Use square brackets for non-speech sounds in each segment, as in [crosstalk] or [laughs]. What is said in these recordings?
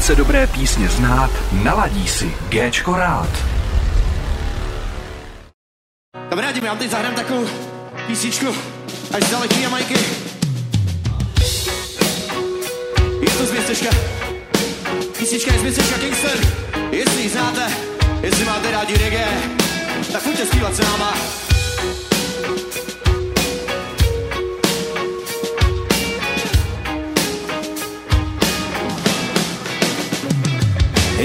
chce dobré písně znát, naladí si Géčko rád. Kamarádi, já teď zahrám takovou písničku až z daleký Jamajky. Je to z městečka. Písnička je z městečka Kingston. Jestli ji znáte, jestli máte rádi reggae, tak pojďte zpívat s náma.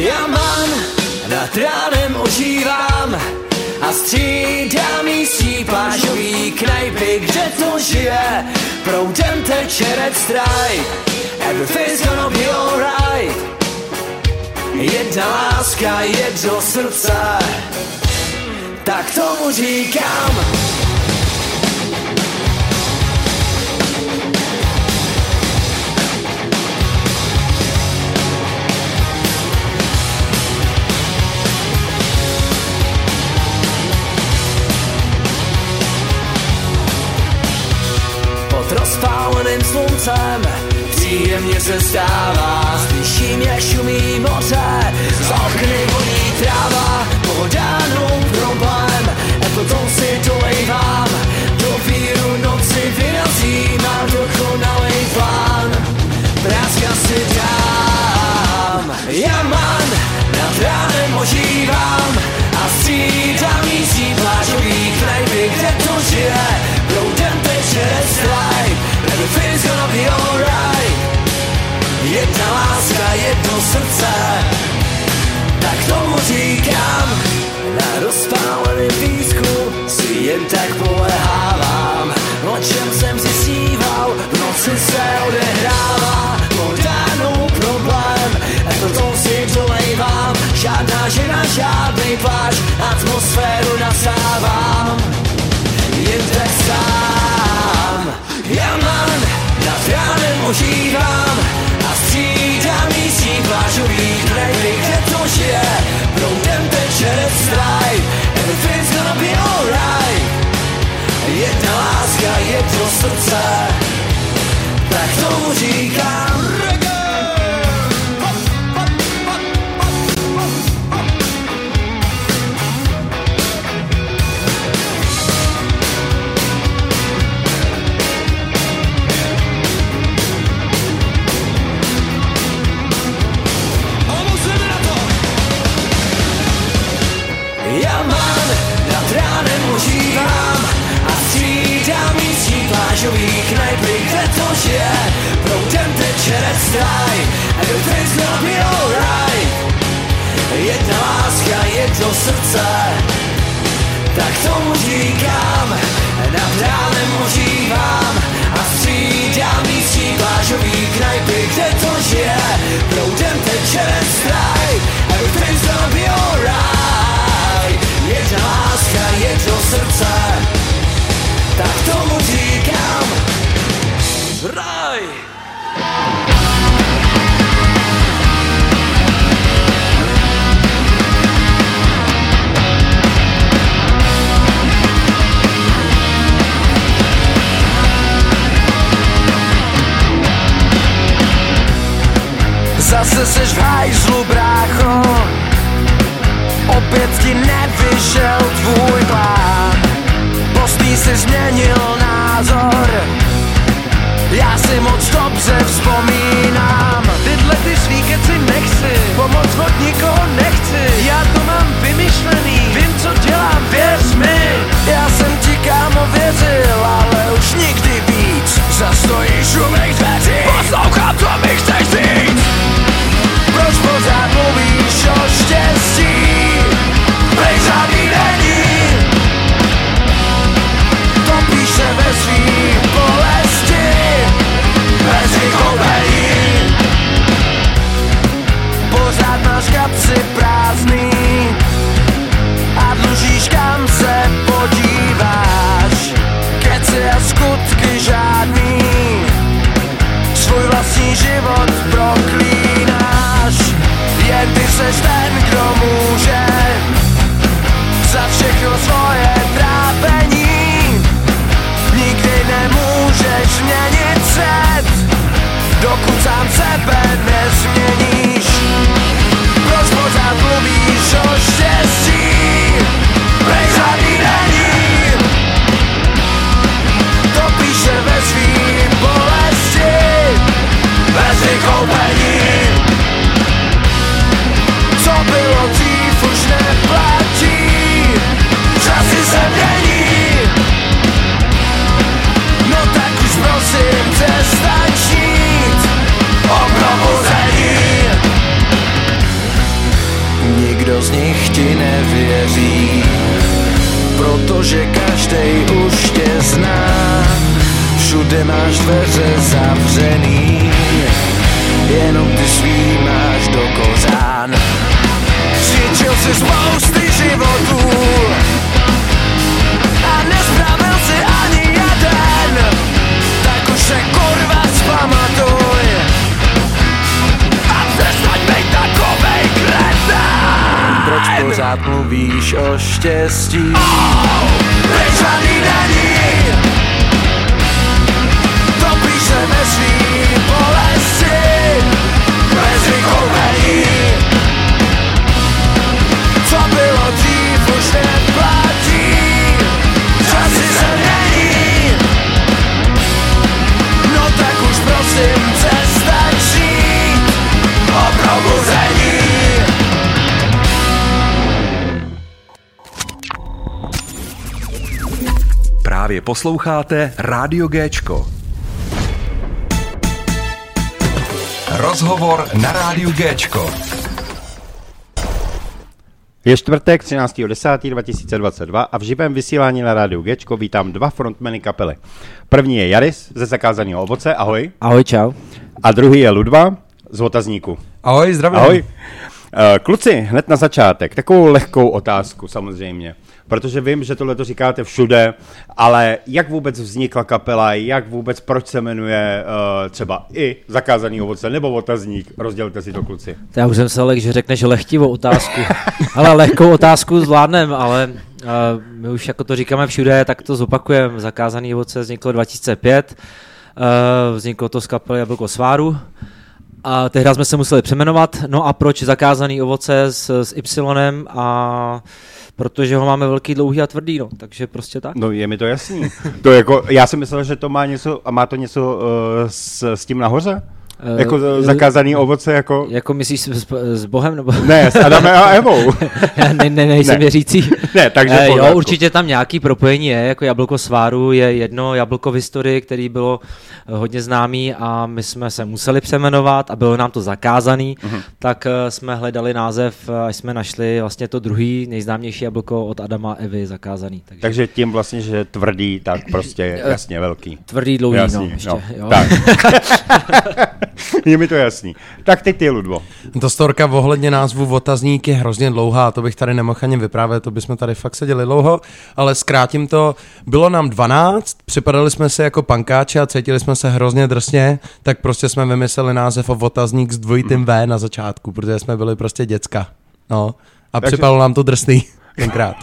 Já mám nad ránem ožívám a střídám místí plážový knajpy, kde to žije. Proudem teče red strike, everything's gonna be alright. Jedna láska, jedno srdce, tak tomu říkám. Pod rozpáleným sluncem. Příjemně se stává. Slyším, jak šumí moře. Z okny voní tráva. Pohodánou problém A potom si dolejvám. Do víru noci vyrazím. A dokonalej plán. Práska si dám. Jaman nad ránem ožívám. A střídám místí plážový knajpy Kde to žije Be alright Jedna láska, jedno srdce Tak tomu říkám. Na rozpáleném písku Si jen tak polehávám O čem jsem si sníval V noci se odehrává Podánou problém. A potom si dolejvám. Žádná žena, žádný pláž Atmosféru nasávám ránem ožívám a střídám místí plážový krajby, kde to žije. Proudem teče red straj Everything's gonna be alright. Jedna láska, jedno srdce PhD. Právě posloucháte Rádio Géčko. Rozhovor na Rádiu Géčko. Je čtvrtek 13.10.2022 a v živém vysílání na rádiu Gečko vítám dva frontmeny kapely. První je Jaris ze zakázaného ovoce, ahoj. Ahoj, čau. A druhý je Ludva z Otazníku. Ahoj, zdravím. Ahoj. Eh, Kluci, hned na začátek, takovou lehkou otázku samozřejmě, protože vím, že tohle to říkáte všude, ale jak vůbec vznikla kapela, jak vůbec, proč se jmenuje uh, třeba i Zakázaný ovoce nebo Otazník, rozdělte si to kluci. To já už jsem se lek, že řekneš lehtivou otázku. [laughs] ale lehkou otázku zvládnem, ale uh, my už jako to říkáme všude, tak to zopakujeme. Zakázaný ovoce vzniklo 2005, uh, vzniklo to z kapely Jablko Sváru. A tehdy jsme se museli přeměnovat. No a proč zakázaný ovoce s, s Y a protože ho máme velký, dlouhý a tvrdý, no. Takže prostě tak. No je mi to jasný. To jako, já jsem myslel, že to má něco, a má to něco uh, s, s tím nahoře? Eh, jako zakázaný ovoce, jako... Jako myslíš s, s, Bohem? Nebo? Ne, s Adamem a Evou. [laughs] Já ne, ne, nejsem Ne. věřící. Ne, takže Eh, jo, určitě tam nějaký propojení je, jako jablko sváru je jedno jablko v historii, který bylo eh, hodně známý a my jsme se museli přeměnovat a bylo nám to zakázaný, Mhm. tak eh, jsme hledali název, eh, až jsme našli vlastně to druhý nejznámější jablko od Adama a Evy zakázaný. Takže, Takže tím vlastně, že tvrdý, tak prostě jasně velký. tvrdý, dlouhý, Jasný, no, ještě, no. jo. Tak. [laughs] [laughs] [laughs] je mi to jasný. Tak teď ty, Ludvo. Ta storka ohledně názvu Otazník je hrozně dlouhá, to bych tady nemohl ani vyprávět, to bychom tady fakt seděli dlouho, ale zkrátím to, bylo nám 12, připadali jsme se jako pankáči a cítili jsme se hrozně drsně, tak prostě jsme vymysleli název o Otazník s dvojitým V na začátku, protože jsme byli prostě děcka. No, a Takže- připadalo nám to drsný [laughs] tenkrát.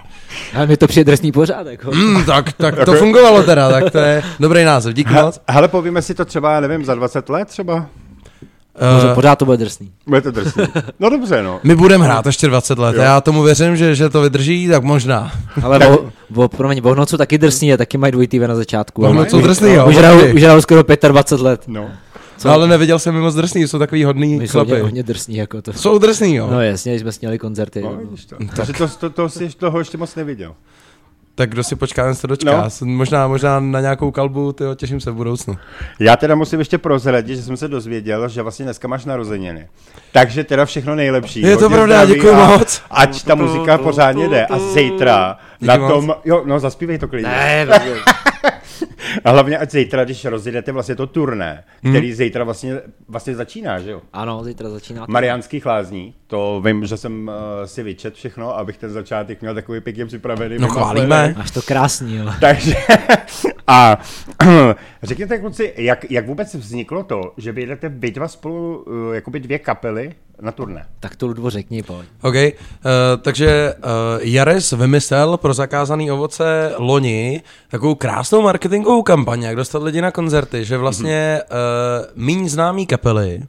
Ale mi to přijde drsný pořád. Jako. Mm, tak, tak to fungovalo teda, tak to je dobrý název, díky moc. Hele, povíme si to třeba, já nevím, za 20 let třeba? Možná Eh, pořád to bude drsný. Bude to drsný. No dobře, no. my budeme hrát ještě 20 let a já tomu věřím, že, že to vydrží, tak možná. Ale o, o, promiň, Vohnoc jsou taky drsný a taky mají dvojitý na začátku. Jsou drsný, jo, Už hrajou, opravdu. už hrajou skoro 25 let. no. No, ale neviděl jsem je moc drsný, jsou takový hodný My jsou hodně, chlapy. hodně drsný, jako to. Jsou drsný, jo. No jasně, jsme sněli koncerty. No, No, vidíš to. Takže to, to, to, si toho ještě moc neviděl. Tak kdo si počká, ten se dočká. No. Možná, možná na nějakou kalbu, tyjo, těším se v budoucnu. Já teda musím ještě prozradit, že jsem se dozvěděl, že vlastně dneska máš narozeniny. Takže teda všechno nejlepší. Je to pravda, a moc. Ať ta muzika pořádně jde. A zítra na moc. tom, jo, no zaspívej to klidně. [laughs] Ne, A hlavně ať zítra, když rozjedete vlastně to turné, který zítra vlastně, vlastně začíná, že jo? ano, zítra začíná. to. Mariánských lázní, to vím, že jsem uh, si vyčet všechno, abych ten začátek měl takový pěkně připravený. No chválíme. Až to krásný, jo. Takže [laughs] a [clears throat] řekněte kluci, jak, jak vůbec vzniklo to, že vy jdete vy dva spolu, uh, jakoby dvě kapely na turné? Tak to Ludvo řekni, pojď. OK, uh, takže uh, Jares vymyslel pro zakázaný ovoce loni takovou krásnou marketingovou kampaň, jak dostat lidi na koncerty, že vlastně uh, míň známý kapely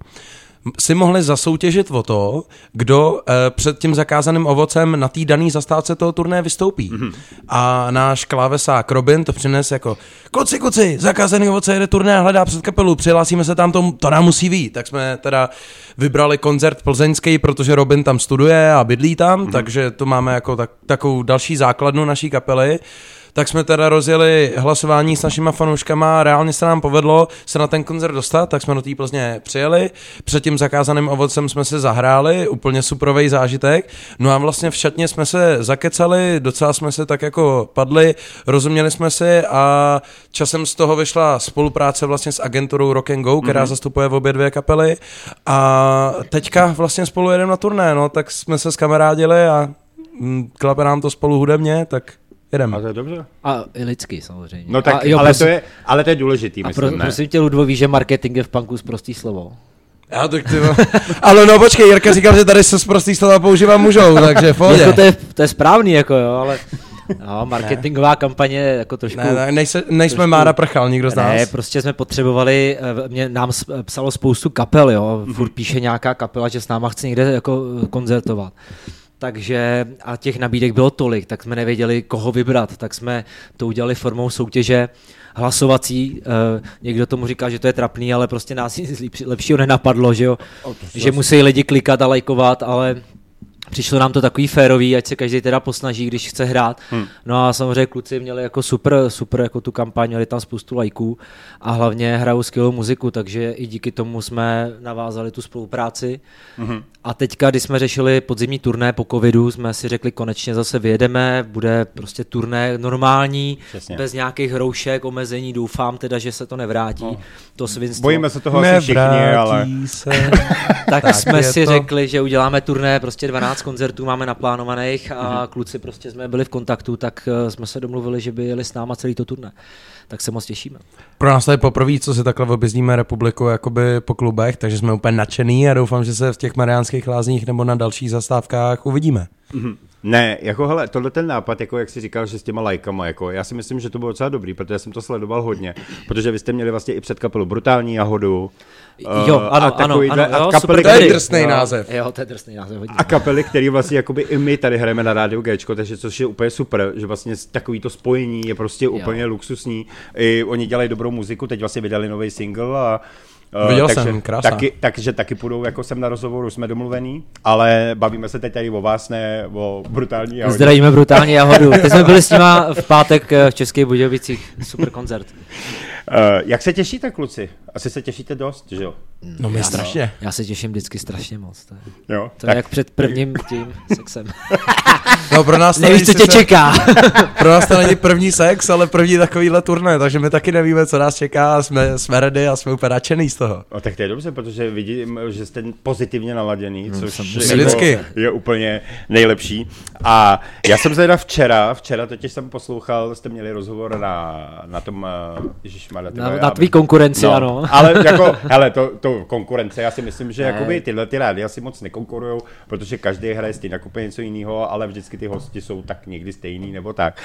si mohli zasoutěžit o to, kdo uh, před tím zakázaným ovocem na té daný zastávce toho turné vystoupí. Mm-hmm. A náš klávesák Robin to přines jako kluci, kluci, zakázaný ovoce jede turné a hledá před kapelu, přihlásíme se tam, to, to nám musí být. Tak jsme teda vybrali koncert plzeňský, protože Robin tam studuje a bydlí tam, mm-hmm. takže to máme jako tak, takovou další základnu naší kapely. Tak jsme teda rozjeli hlasování s našima fanouškama, reálně se nám povedlo se na ten koncert dostat, tak jsme do té Plzně přijeli, před tím zakázaným ovocem jsme se zahráli, úplně superový zážitek, no a vlastně v šatně jsme se zakecali, docela jsme se tak jako padli, rozuměli jsme si a časem z toho vyšla spolupráce vlastně s agenturou Rock and Go, která mm-hmm. zastupuje v obě dvě kapely. A teďka vlastně spolu jedeme na turné, no, tak jsme se skamarádili a mm, klape nám to spolu hudebně, tak jedeme. A to je dobře. A i lidsky samozřejmě. No tak, a, jo, ale, prosím, to je, ale to je důležitý, a myslím, pro, ne? prosím tě, Ludvo, víš, že marketing je v punku prostý slovo. Já tak ty. [laughs] Ale no počkej, Jirka říkal, že tady se z prostý slova používat můžou, [laughs] takže v pohodě. Jako to, je, to je správný, jako jo, ale no, marketingová kampaně jako trošku... Ne, ne, nejse, nejsme trošku- Mára Prchal, nikdo z nás. Ne, prostě jsme potřebovali, eh, mě, nám psalo spoustu kapel, jo, furt píše nějaká kapela, že s náma chce někde jako koncertovat. Takže a těch nabídek bylo tolik, tak jsme nevěděli, koho vybrat, tak jsme to udělali formou soutěže hlasovací. Eh, někdo tomu říká, že to je trapný, ale prostě nás nic lepší- lepšího nenapadlo, že jo, že musí lidi klikat a lajkovat, ale Přišlo nám to takový férový, ať se každý teda posnaží, když chce hrát. Hmm. No a samozřejmě kluci měli jako super, super jako tu kampaň, měli tam spoustu lajků a hlavně hrajou skvělou muziku, takže i díky tomu jsme navázali tu spolupráci. Hmm. A teďka, když jsme řešili podzimní turné po covidu, jsme si řekli, konečně zase vyjedeme, bude prostě turné normální, Přesně. bez nějakých hroušek, omezení, doufám teda, že se to nevrátí, no. to svinstvo. Bojíme se toho asi všichni, ale... se. [laughs] Tak, Tak jsme si to. řekli, že uděláme turné, prostě 12 koncertů máme naplánovaných a kluci prostě jsme byli v kontaktu, tak eh, jsme se domluvili, že by jeli s náma celý to turné. Tak se moc těšíme. Pro nás to je poprvé, co si takhle objezdíme republiku jakoby po klubech, takže jsme úplně nadšený a doufám, že se v těch mariánských lázních nebo na dalších zastávkách uvidíme. Ne, jako hele, tohle ten nápad, jako jak jsi říkal, že s těma lajkama, jako já si myslím, že to bylo docela dobrý, protože jsem to sledoval hodně, protože vy jste měli vlastně i před kapelu Brutální jahodu. Jo, ano, a ano, ano, a jo, kapely, super, To je drsný jo, název. Jo, to je drsný název hodně. A kapely, který vlastně jakoby i my tady hrajeme na rádiu Gčko, takže což je úplně super, že vlastně takový to spojení je prostě úplně luxusní. I oni dělají dobrou muziku, teď vlastně vydali nový single a eh, Viděl takže, jsem, krása. Taky, takže taky půjdou jako sem na rozhovoru, jsme domluvený, ale bavíme se teď tady o vás, ne o brutální jahodě. Zdravíme brutálně jahodu. Teď jsme byli s nima v pátek eh, v Českých Budějovicích. Super koncert. [laughs] Uh, jak se těšíte, kluci? Asi se těšíte dost, že jo? No my strašně. Já se těším vždycky strašně moc. To je, jo? to je jak před prvním tím sexem. [laughs] No pro nás to Nevíš, co tě sice- čeká. [laughs] Pro nás to není první sex, ale první takovýhle turné, takže my taky nevíme, co nás čeká a jsme, jsme ready a jsme úplně nadšený z toho. No, tak to je dobře, protože vidím, že jste pozitivně naladěný, což jsem- jako Vždycky. je úplně nejlepší. A já jsem teda včera, včera totiž jsem poslouchal, jste měli rozhovor na, na tom, uh, ježišmarja, tyhle, Na, na tvý konkurenci, ano. [laughs] Ale jako, [laughs] hele, to, to konkurence, já si myslím, že jakoby tyhle ty rády asi moc nekonkurují, protože každý hraje stejně jako úplně něco jiného, ale vždycky ty hosti jsou tak někdy stejný nebo tak.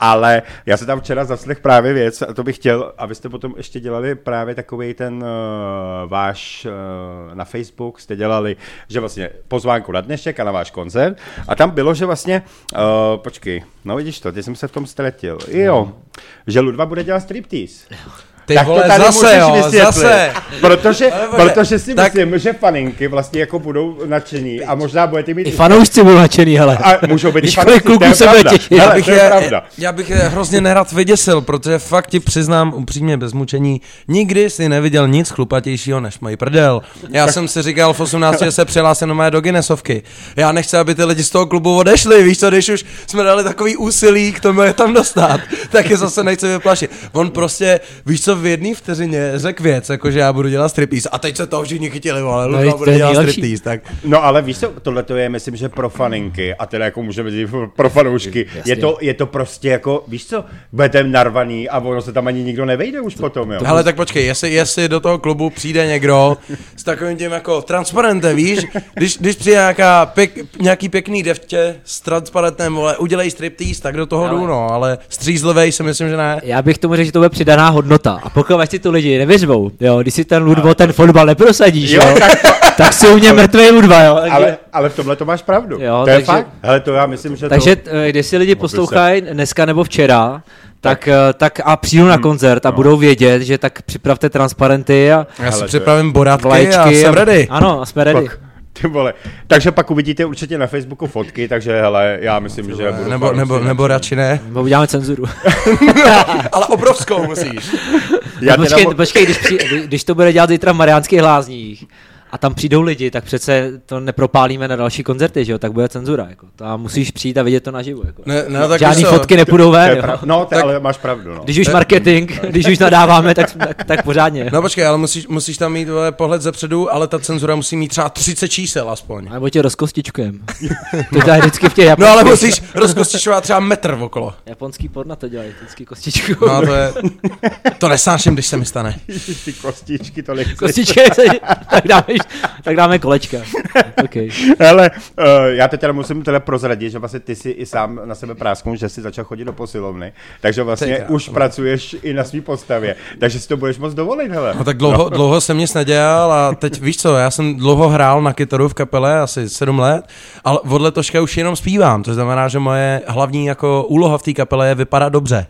Ale já se tam včera zaslech právě věc a to bych chtěl, abyste potom ještě dělali právě takový ten uh, váš uh, na Facebook, jste dělali, že vlastně pozvánku na dnešek a na váš koncert a tam bylo, že vlastně, uh, počkej, no vidíš to, ty jsem se v tom ztratil, jo, že Ludva bude dělat striptease. Ty Tak to vole, tady zase můžeš jo, vysvětlit. zase. Protože, protože si tak- myslím, že faninky vlastně jako budou nadšení a možná budete mít... I fanoušci budou nadšený, hele. a můžou být Víš, fanoušci, to kluků je se bude pravda. těšit? Hele, Já bych, to je je, pravda. já bych je hrozně nerad vyděsil, protože fakt ti přiznám upřímně bez mučení, nikdy si neviděl nic chlupatějšího než můj prdel. Já jsem si říkal v 18, že se přihlásím do mé do Guinnessovky. Já nechci, aby ty lidi z toho klubu odešli, víš co, když už jsme dali takový úsilí k tomu je tam dostat, tak je zase nechci vyplašit. On prostě, víš co, v jedné vteřině řekl věc, jako že já budu dělat striptease a teď se toho všichni chytili, ale No, Luka to bude dělat nejlepší. striptease, tak No ale víš co, tohle to je, myslím, že pro faninky a teda jako můžeme říct pro fanoušky, je to, je to prostě jako, víš co, budete narvaný a ono se tam ani nikdo nevejde už potom, jo. Hele, tak počkej, jestli, jestli do toho klubu přijde někdo s takovým tím jako transparentem, víš, když, když přijde nějaká pěk, nějaký pěkný devtě s transparentem, vole, udělej striptease, tak do toho Ale- jdu, no, ale střízlivej si myslím, že ne. Já bych tomu řekl, že to bude přidaná hodnota. A pokud si to lidi nevyřvou, jo, když si ten Ludvo ten fotbal neprosadíš, jo, Jo, tak, [laughs] tak si u mě mrtvej Ludva, jo. Takže, ale, ale v tomhle to máš pravdu. Jo, to je takže- fakt. Hele, to já myslím, že takže to... eh, když si lidi poslouchají dneska nebo včera, tak, eh, tak a přijdou na koncert a budou vědět, že tak připravte transparenty a Já si je- připravím boratky a jsem ready. Ano, a jsme ready. Pak, Ty vole. Takže pak uvidíte určitě na Facebooku fotky, takže hele, já myslím, že budu Nebo, nebo, nebo radši ne. Nebo uděláme cenzuru. [laughs] Ale obrovskou musíš. Já no, teda počkej, mo- počkej když, při, když to bude dělat zítra v Mariánských lázních a tam přijdou lidi, tak přece to nepropálíme na další koncerty, že jo, tak bude cenzura, jako. Tam musíš přijít a vidět to naživo, jako. Ne, ne, tak Žádný co, fotky nepůjdou To ven, jo. No, ty, Tak- ale máš pravdu, no. Když už marketing, [laughs] když už nadáváme, tak, tak, tak pořádně. No počkej, ale musíš, musíš tam mít vole, pohled zepředu, ale ta cenzura musí mít třeba 30 čísel aspoň. A nebo tě rozkostičkujem. [laughs] to dělají vždycky v těch No ale musíš rozkostičovat třeba metr okolo. Japonský porna to dělají, vždycky kostičku. No to je, to nesnáším, když se mi stane. [laughs] Ty kostičky, to nechci. Kostičky, tak dáme, tak dáme kolečka. Okay. Hele, uh, já teď teda musím teda prozradit, že vlastně ty si i sám na sebe prásknul, že jsi začal chodit do posilovny, takže vlastně Ty už pracuješ i na svý postavě, takže si to budeš moc dovolit, hele. No tak dlouho, no. dlouho jsem nic nedělal a teď víš co, já jsem dlouho hrál na kytaru v kapele, asi sedm let, ale od letoška už jenom zpívám, to znamená, že moje hlavní jako úloha v té kapele je vypadat dobře.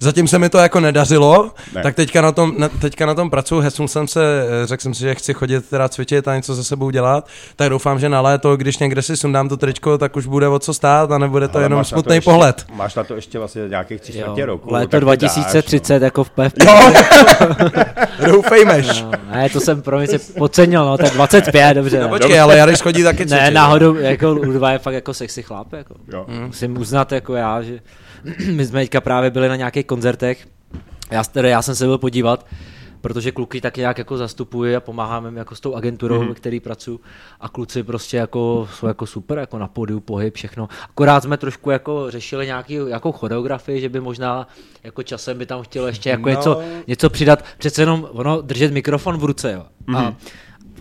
Zatím se mi to jako nedařilo, Ne. ne. tak teďka na tom, na, teďka na tom pracuji, hesnul jsem se, eh, řekl jsem si, že chci chodit teda cvičit a něco se sebou dělat, tak doufám, že na léto, když někde si sundám to tričko, tak už bude o co stát a nebude to Ale jenom na to smutný ještě, pohled. Máš na to ještě vlastně nějakých tři Jo, čtvrtě roku. léto tak ty dáš, 2030 jako v PF. [laughs] Doufejmeš. No, ne, to jsem pro mě se podcenil, no, tak 25, dobře. No počkej, ale Jareš chodí taky cvičit. ne, náhodou, jako Urva je fakt jako sexy chlap, jako. Jo. Musím uznat jako já, že [clears throat] my jsme teďka právě byli na nějakých koncertech, já, teda já jsem se byl podívat, protože kluky tak nějak jako zastupuji a pomáháme jim jako s tou agenturou, mm-hmm. ve který pracuji a kluci prostě jako jsou jako super, jako na pódiu, pohyb, všechno. Akorát jsme trošku jako řešili nějaký jako choreografii, že by možná jako časem by tam chtělo ještě jako No. no. něco, něco přidat, přece jenom ono držet mikrofon v ruce, jo. Mm-hmm. A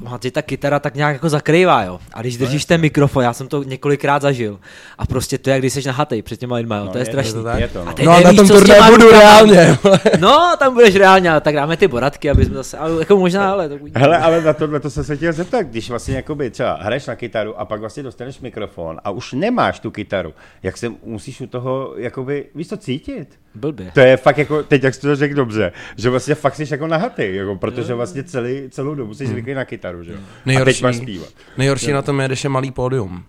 a ty ta kytara tak nějak jako zakrývá, jo. A když držíš ten mikrofon, já jsem to několikrát zažil. A prostě to je, jak když jsi nahatej před těma lidma, jo. to je je to strašný. tak. Je to, no. A teď No a na nevíš, tom turné budu rukama. reálně. No, tam budeš reálně, ale tak dáme ty boratky, aby jsme zase, ale jako možná, ale to. Hele, ale na tohle to jsem se chtěl zeptat, když vlastně jakoby třeba hraješ na kytaru a pak vlastně dostaneš mikrofon a už nemáš tu kytaru, jak se musíš u toho, jakoby, víš co, cítit? Blbě. To je fakt jako, teď jak jsi to řekl dobře, že vlastně fakt jsi jako nahatý, jako, protože vlastně celý, celou dobu jsi zvyklý na kytaru, že jo? A teď Nejhorší, máš zpívat. nejhorší na tom je, když je malý pódium.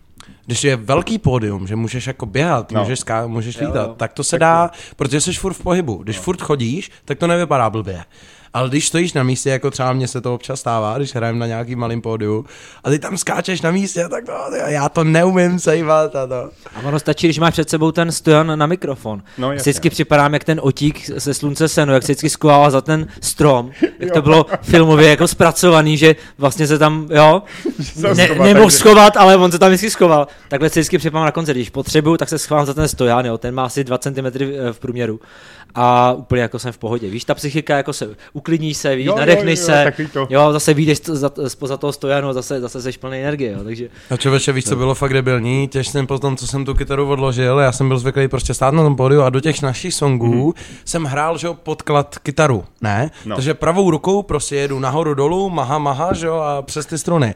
Když je velký pódium, že můžeš jako běhat, No. no. můžeš, ská, můžeš Jo, lítat, jo. tak to se dá, protože jsi furt v pohybu. Když furt chodíš, tak to nevypadá blbě. Ale když stojíš na místě, jako třeba mně se to občas stává, když hrajeme na nějakým malým pódiu, a ty tam skáčeš na místě, tak to, já to neumím sejvat a to. A ono stačí, když máš před sebou ten stojan na mikrofon. No, jasně. vždycky připadám jak ten otík se slunce senu, jak se vždycky skovával za ten strom, [laughs] jak to bylo filmově jako zpracovaný, že vlastně se tam, jo, [laughs] ne, nemohl schovat, ale on se tam vždycky schoval. Takhle se vždycky připadám na koncert, když potřebuju, tak se schovám za ten stojan, jo, ten má asi 2 cm v průměru. A úplně jako jsem v pohodě. Víš, ta psychika jako se uklidníš se, víš, Jo, jo, nadechneš jo, se, to. jo, zase vyjdeš za, za toho stojanu, zase, zase seš plný energie, jo, takže A člověče, víš, co bylo fakt debilní? Těž jsem potom, co jsem tu kytaru odložil, já jsem byl zvyklý prostě stát na tom pódiu a do těch našich songů mm-hmm. jsem hrál, že jo, podklad kytaru, ne? No. No. Takže pravou rukou prostě jedu nahoru dolů, maha, maha, že jo, a přes ty struny.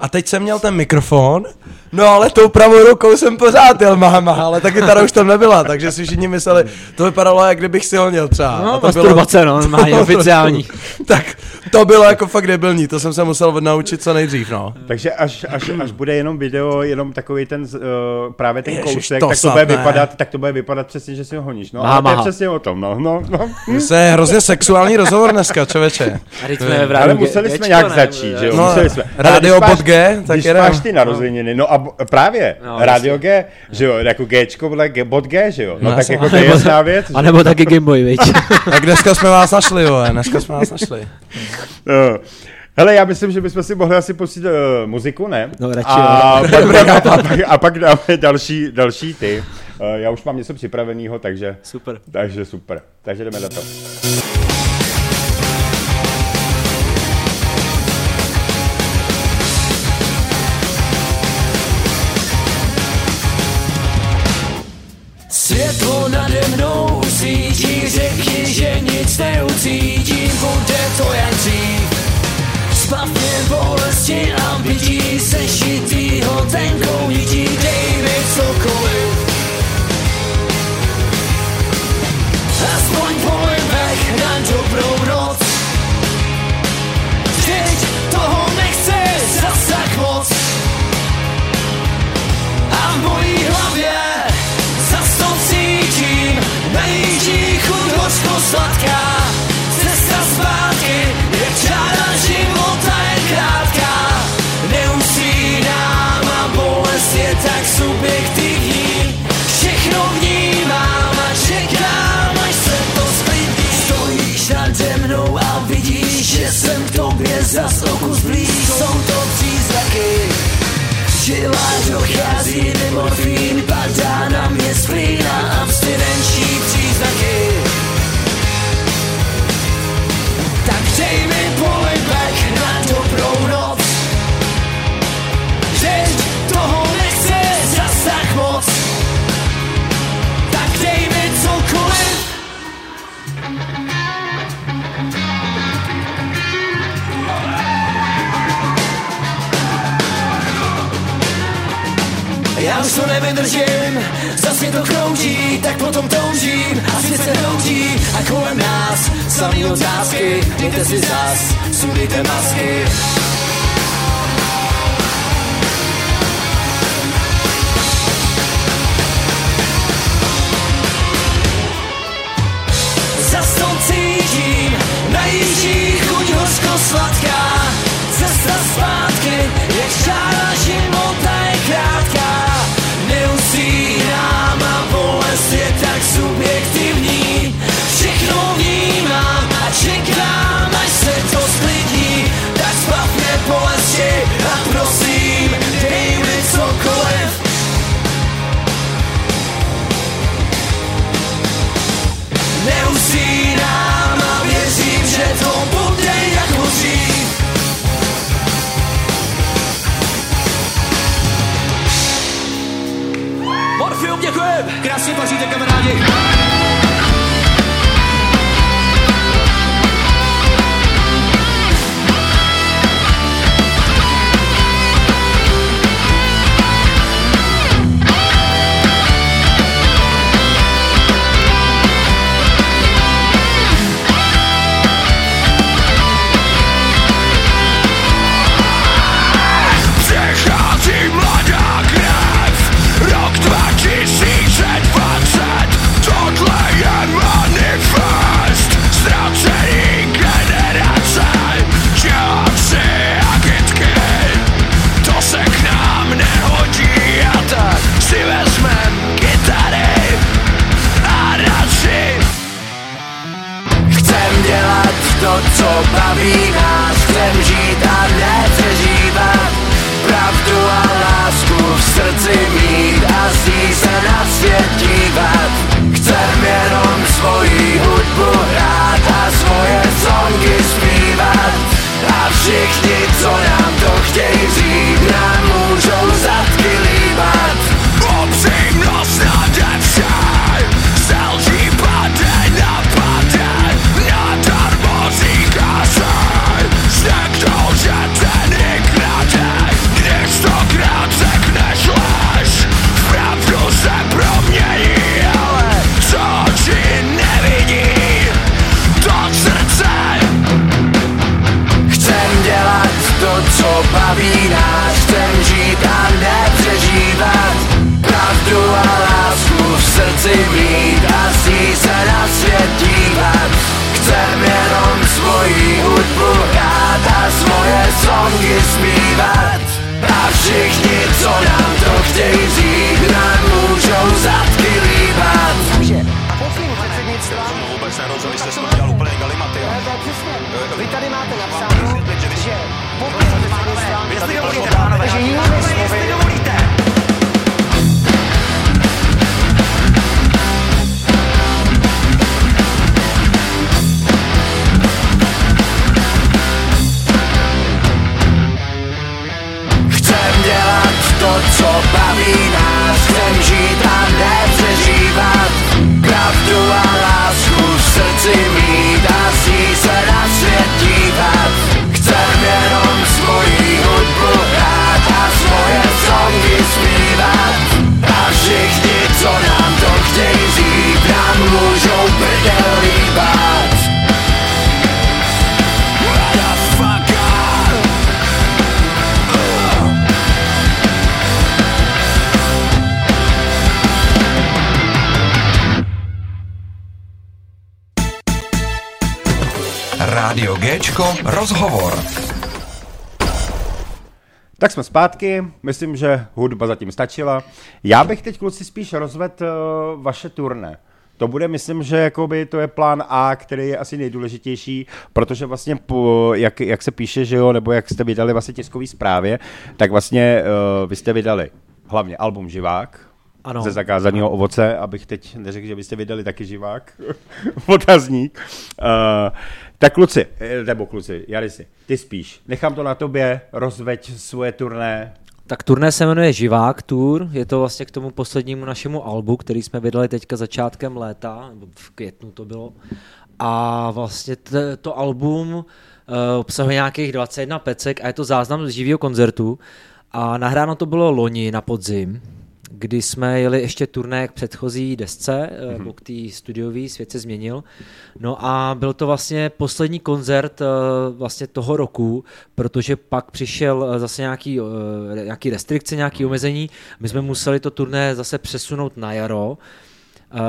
A teď jsem měl ten mikrofon, no ale tou pravou rukou jsem pořád jel maha, maha, ale ta kytara už tam nebyla, takže si všichni mysleli, to vypadalo, jak kdybych si ho měl třeba. A no, to masturbace, no, [laughs] normálně, oficiální. tak to bylo jako fakt debilní, to jsem se musel naučit co nejdřív, no. Takže až, až, až bude jenom video, jenom takový ten, uh, právě ten Ježiš, kousek, to tak to bude ne. vypadat, tak to bude vypadat přesně, že si ho honíš. No, Maha, ale to je maha. přesně o tom, no, no, no. Hm. To je hrozně sexuální rozhovor dneska, člověče. A Ale museli jsme nějak ne? začít, že jo? No, museli jsme. když pod G, tak Když jedem. máš ty narozeniny, no a b- právě, No, Radio G, že jo, jako Gčko, vole, G, bod G, že jo? No, No, tak jako to je jasná věc. A nebo taky Gameboy, viď? [laughs] Tak dneska jsme vás našli, jo, dneska jsme vás našli. No. Hele, já myslím, že bychom si mohli asi pustit uh, muziku, ne? No, radši a, pak, [laughs] a, pak, a pak dáme další, další ty. Uh, já už mám něco připraveného, takže, Super. takže super. Takže jdeme na to. Světlo nade mnou svítí, řekni, že nic neucítím, bude to jen dřív. Zbavně bolesti a bytí sešitýho tenkou nití, dej mi cokoliv. Aspoň pojmech sladká Cesta zpátky je čára života je krátká. Neusí nám a bolest je tak subjektivní. Všechno vnímám a čekám, až se to sklidí Stojíš nade mnou a vidíš, že jsem k tobě zas o kus blíž. Jsou to příznaky, žilá Já už to nevydržím, zase to krouží, tak potom toužím a se touží. a kolem nás samý otázky, dejte si zas, sundejte masky. Najíždí chuť hořko sladká, cesta zpátky, jak šára. vašíte kamarádi. baví nás, chcem žít a nepřežívat Pravdu a lásku v srdci mít a z ní se na svět dívat. Chcem jenom svoji hudbu hrát a svoje songy zpívat. A všichni, co nám to chtějí vzít, nám můžou jsme zpátky, myslím, že hudba zatím stačila. Já bych teď kluci spíš rozvedl eh, vaše turné. To bude, myslím, že jakoby to je plán A, který je asi nejdůležitější, protože vlastně, po, jak, jak se píše, že jo, nebo jak jste vydali vlastně tiskové zprávě, tak vlastně uh, vy jste vydali hlavně album Živák, ano. ze zakázaného ovoce, abych teď neřekl, že byste vydali taky živák, [laughs] otazník. Uh, tak kluci, eh, nebo kluci, Jarisi, ty spíš, nechám to na tobě, rozveď svoje turné, Tak turné se jmenuje Živák Tour, je to vlastně k tomu poslednímu našemu albu, který jsme vydali teďka začátkem léta, nebo v květnu to bylo. A vlastně t- to album uh, obsahuje nějakých 21 pecek a je to záznam z živého koncertu. A nahráno to bylo loni na podzim, kdy jsme jeli ještě turné k předchozí desce, mm-hmm. nebo k té studiové, svět se změnil. No a byl to vlastně poslední koncert eh, vlastně toho roku, protože pak přišel eh, zase nějaký, eh, nějaký restrikce, nějaký omezení. My jsme museli to turné zase přesunout na jaro.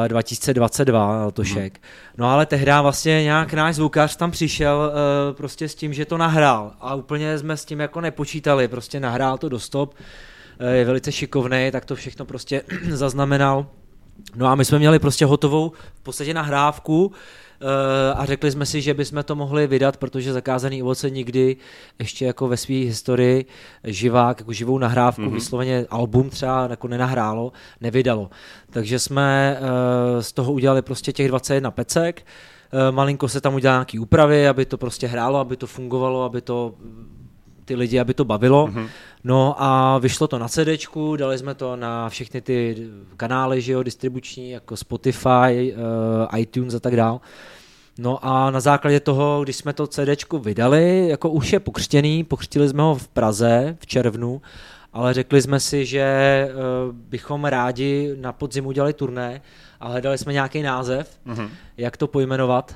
eh, 2022 letošek. No ale tehdy vlastně nějak náš zvukař tam přišel eh, prostě s tím, že to nahrál a úplně jsme s tím jako nepočítali, prostě nahrál to do stop, eh, je velice šikovný, tak to všechno prostě [clears throat] zaznamenal. No a my jsme měli prostě hotovou v podstatě nahrávku eh, a řekli jsme si, že bychom to mohli vydat, protože zakázaný ovoce nikdy ještě jako ve své historii živák, jako živou nahrávku, mm-hmm. vysloveně album třeba jako nenahrálo, nevydalo. Takže jsme eh, z toho udělali prostě těch 21 pecek, Eh, malinko se tam udělali nějaký úpravy, aby to prostě hrálo, aby to fungovalo, aby to ty lidi, aby to bavilo. Mm-hmm. No a vyšlo to na CDčku, dali jsme to na všechny ty kanály, že jo, distribuční, jako Spotify, uh, iTunes a tak dál. No a na základě toho, když jsme to CDčku vydali, jako už je pokřtěný, pokřtili jsme ho v Praze v červnu, ale řekli jsme si, že uh, bychom rádi na podzim udělali turné a hledali jsme nějaký název, mm-hmm. jak to pojmenovat.